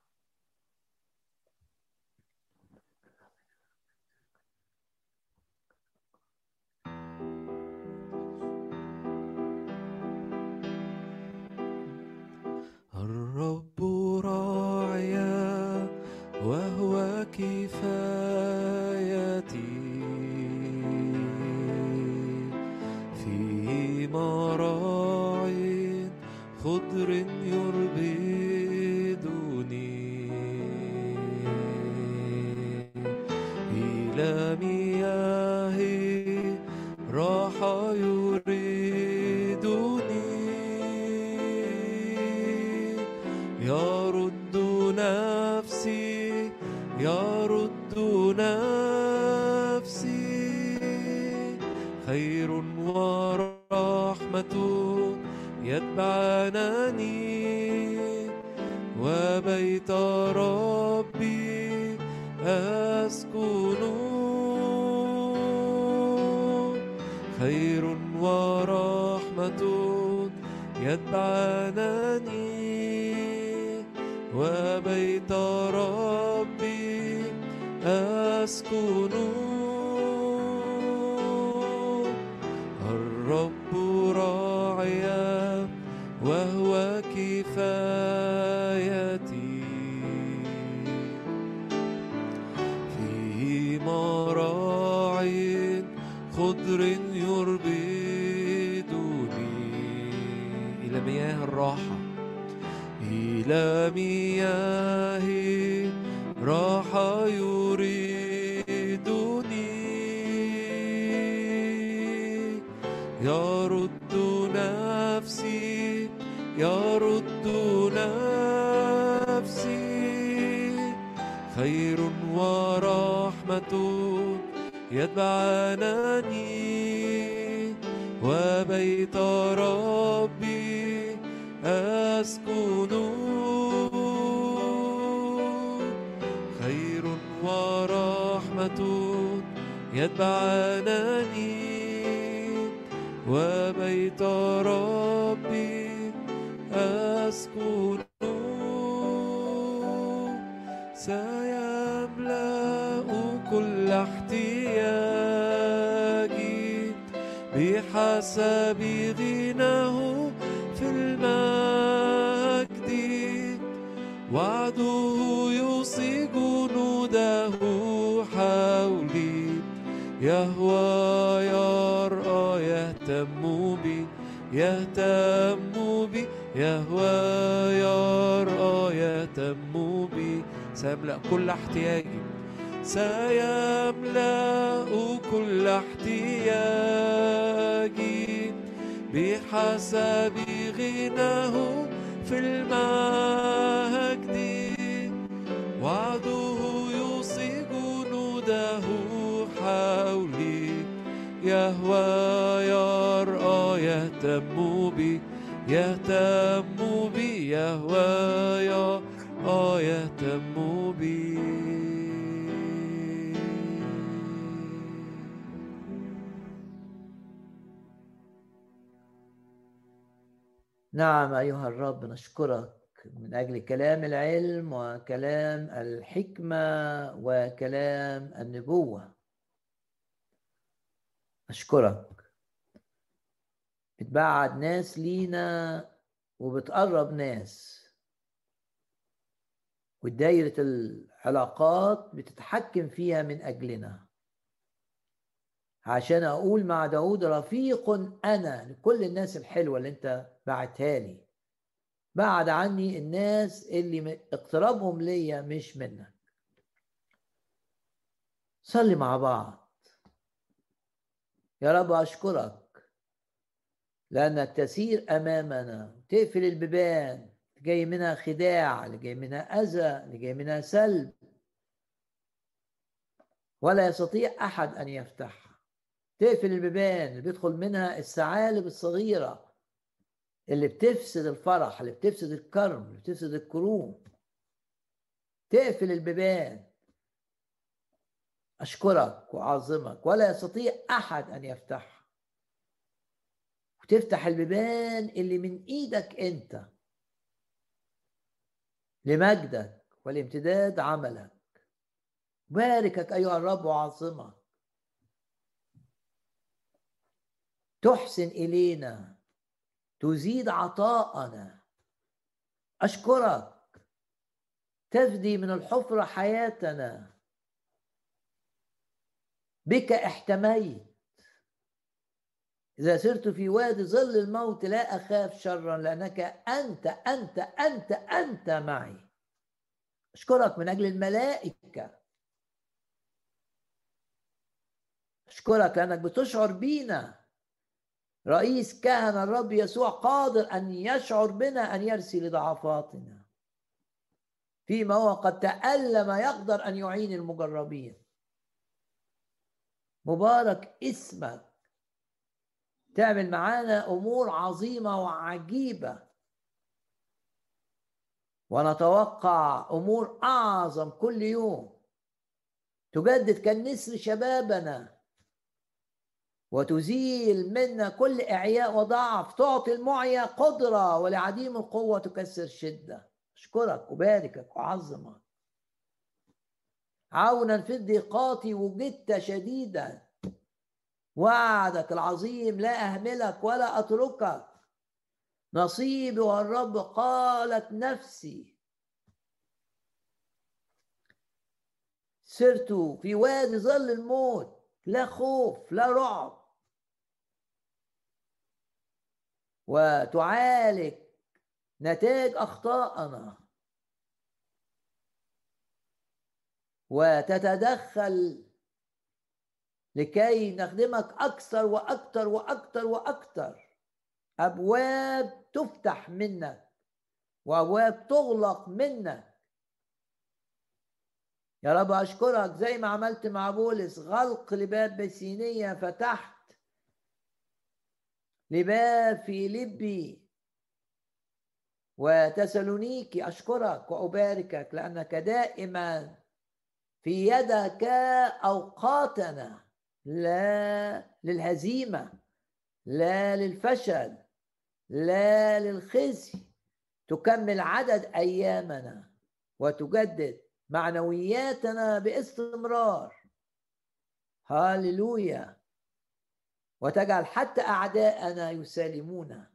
B: نعم أيها الرب نشكرك من أجل كلام العلم وكلام الحكمة وكلام النبوة. أشكرك بتبعد ناس لينا وبتقرب ناس. ودايرة العلاقات بتتحكم فيها من أجلنا. عشان أقول مع داود رفيق أنا لكل الناس الحلوة اللي أنت بعتها لي بعد عني الناس اللي اقترابهم ليا مش منك. صلي مع بعض. يا رب أشكرك
A: لأنك تسير أمامنا. تقفل البيبان جاي منها خداع اللي جاي منها أذى اللي جاي منها سلب. ولا يستطيع أحد أن يفتحها. تقفل البيبان اللي بيدخل منها الثعالب الصغيرة. اللي بتفسد الفرح اللي بتفسد الكرم اللي بتفسد الكروم. تقفل البيبان. أشكرك وأعظمك. ولا يستطيع أحد أن يفتحها. وتفتح البيبان اللي من إيدك أنت. لمجدك ولامتداد عملك. باركك أيها الرب وعظمك تحسن إلينا. تزيد عطاءنا. أشكرك. تفدي من الحفرة حياتنا. بك احتميت. إذا سرت في وادي ظل الموت لا أخاف شرا لأنك أنت أنت أنت أنت معي. أشكرك من أجل الملائكة. أشكرك لأنك بتشعر بينا. رئيس كهنة الرب يسوع قادر أن يشعر بنا أن يرسي لضعفاتنا. فيما هو قد تألم يقدر أن يعين المجربين. مبارك اسمك. تعمل معانا أمور عظيمة وعجيبة. ونتوقع أمور أعظم كل يوم. تجدد كالنسر شبابنا. وتزيل منا كل إعياء وضعف تعطي المعيا قدرة ولعديم القوة تكسر شدة. أشكرك وباركك واعظمك عونا في الضيقات وجدت شديدا. وعدك العظيم لا أهملك ولا أتركك. نصيبي والرب قالت نفسي. سرت في وادي ظل الموت لا خوف لا رعب. وتعالج نتاج أخطائنا. وتتدخل لكي نخدمك أكثر وأكثر وأكثر وأكثر. أبواب تفتح منك. وأبواب تغلق منك. يا رب أشكرك. زي ما عملت مع بولس غلق لباب بسينية فتحت لباب في لبي. وتسالونيكي أشكرك وأباركك لأنك دائما في يدك أوقاتنا. لا للهزيمة لا للفشل لا للخزي. تكمل عدد أيامنا وتجدد معنوياتنا باستمرار. هاللويا وتجعل حتى أعداءنا يسالمونا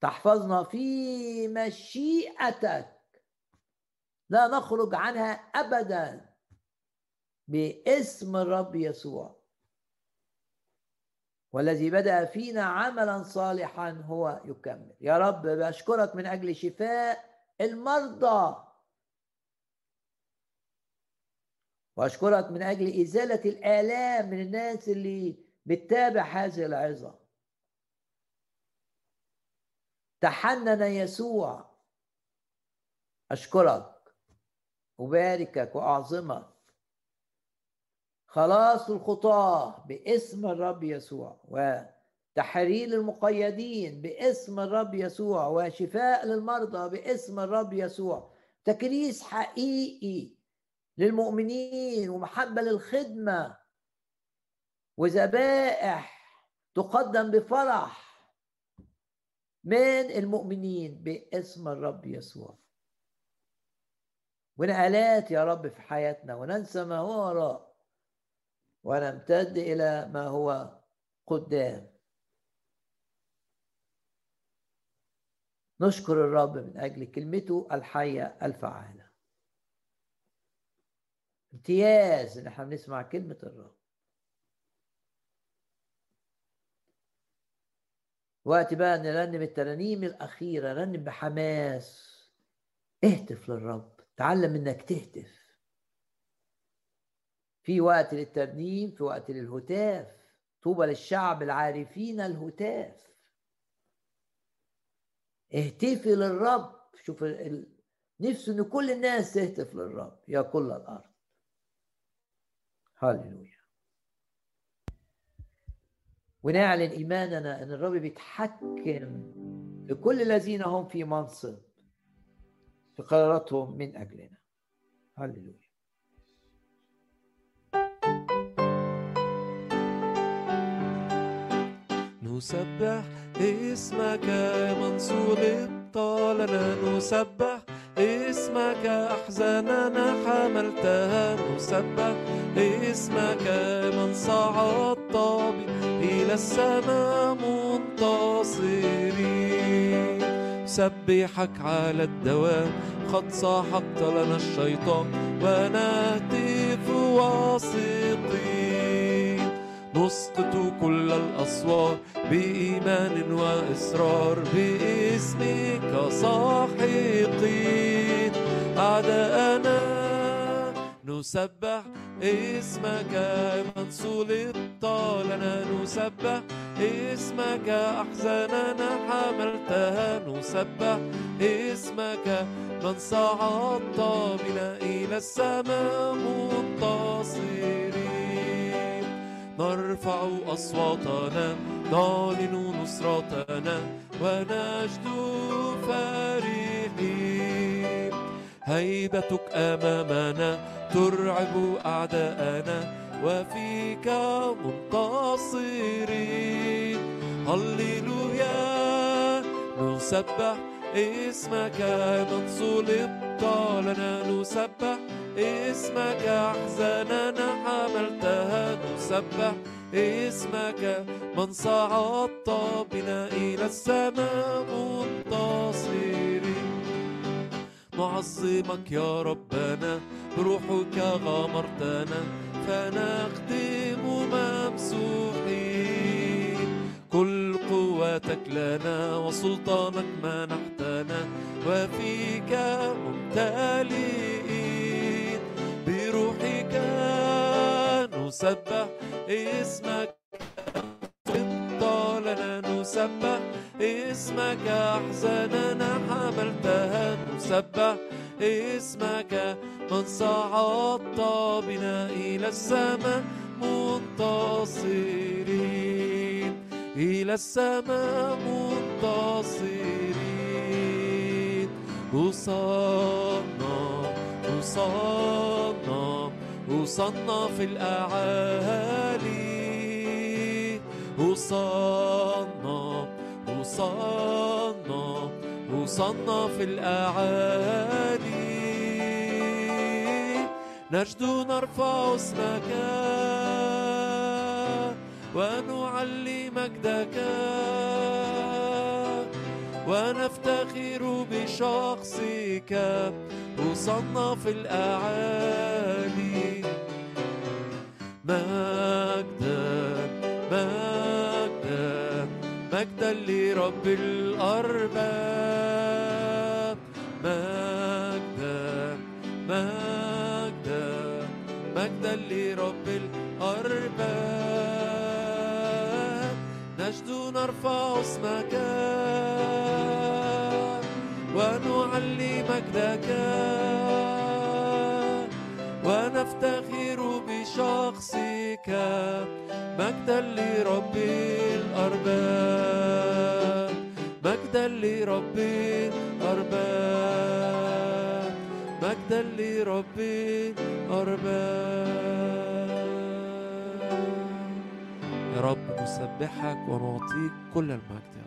A: تحفظنا في مشيئتك. لا نخرج عنها أبدا. باسم الرب يسوع. والذي بدأ فينا عملا صالحا هو يكمل. يا رب بشكرك من أجل شفاء المرضى. وأشكرك من أجل إزالة الآلام من الناس اللي بتتابع هذه العظة. تحنن يسوع. أشكرك أباركك وأعظمك. خلاص الخطاة باسم الرب يسوع وتحرير المقيدين باسم الرب يسوع وشفاء للمرضى باسم الرب يسوع. تكريس حقيقي للمؤمنين ومحبة للخدمة. وذبائح تقدم بفرح من المؤمنين باسم الرب يسوع. ونقلات يا رب في حياتنا وننسى ما هو وراء ونمتد إلى ما هو قدام. نشكر الرب من أجل كلمته الحية الفعالة. امتياز إن إحنا بنسمع كلمة الرب. وقت بقى نرنم الترانيم الأخيرة رنم بحماس. اهتف للرب تعلم إنك تهتف. في وقت للترنيم في وقت للهتاف. طوبى للشعب العارفين الهتاف. اهتفي للرب. شوف ال... نفسه إن كل الناس تهتف للرب. يا كل الأرض. هللويا ونعلن إيماننا أن الرب بيتحكم لكل الذين هم في منصب في قراراتهم من أجلنا. هللويا
B: نسبح اسمك من صلبت لنا نسبح اسمك أحزاننا حملتها نسبح اسمك من صعدت إلى السماء منتصرين سبحك على الدوام قد سحقت لنا الشيطان ونهتف واثقين نسقط الأسوار بإيمان وإصرار باسمك ساحقين أعداءنا نسبح اسمك من صلبت لنا نسبح اسمك أحزاننا حملتها. نسبح اسمك من صعدت بنا إلى السماء منتصرين نرفع أصواتنا نعلن نصرتنا ونجد فرحين هيبتك أمامنا ترعب أعداءنا وفيك منتصرين. هللويا نسبح اسمك من صلبت لنا نسبح. اسمك أحزاننا حملتها نسبح. اسمك من صعدت بنا إلى السماء منتصرين نعظمك يا ربنا بروحك غمرتنا فنخدم ممسوحين. كل قوتك لنا وسلطانك منحتنا وفيك ممتلئين. بروحك نسبح اسمك لنا نسبح اسمك أحزاننا حملتها نسبح اسمك من صعدت بنا إلى السماء منتصرين. إلى السماء منتصرين وصلنا وصلنا وصلنا في الأعالي. وصلنا وصلنا وصلنا في الأعالي. نجد نرفع اسمك. ونعلي مجدك ونفتخر بشخصك في الأعالي. مجدا مجدا مجدا لرب الأرباب. مجدا مجدا مجدا لرب الأرباب. نجد نرفع اسمك ونعلي مجدك ونفتخر بشخصك مجدا لرب الأرباب. مجدا لرب الأرباب. مجدا لرب الأرباب. يا رب نسبحك ونعطيك كل المجد.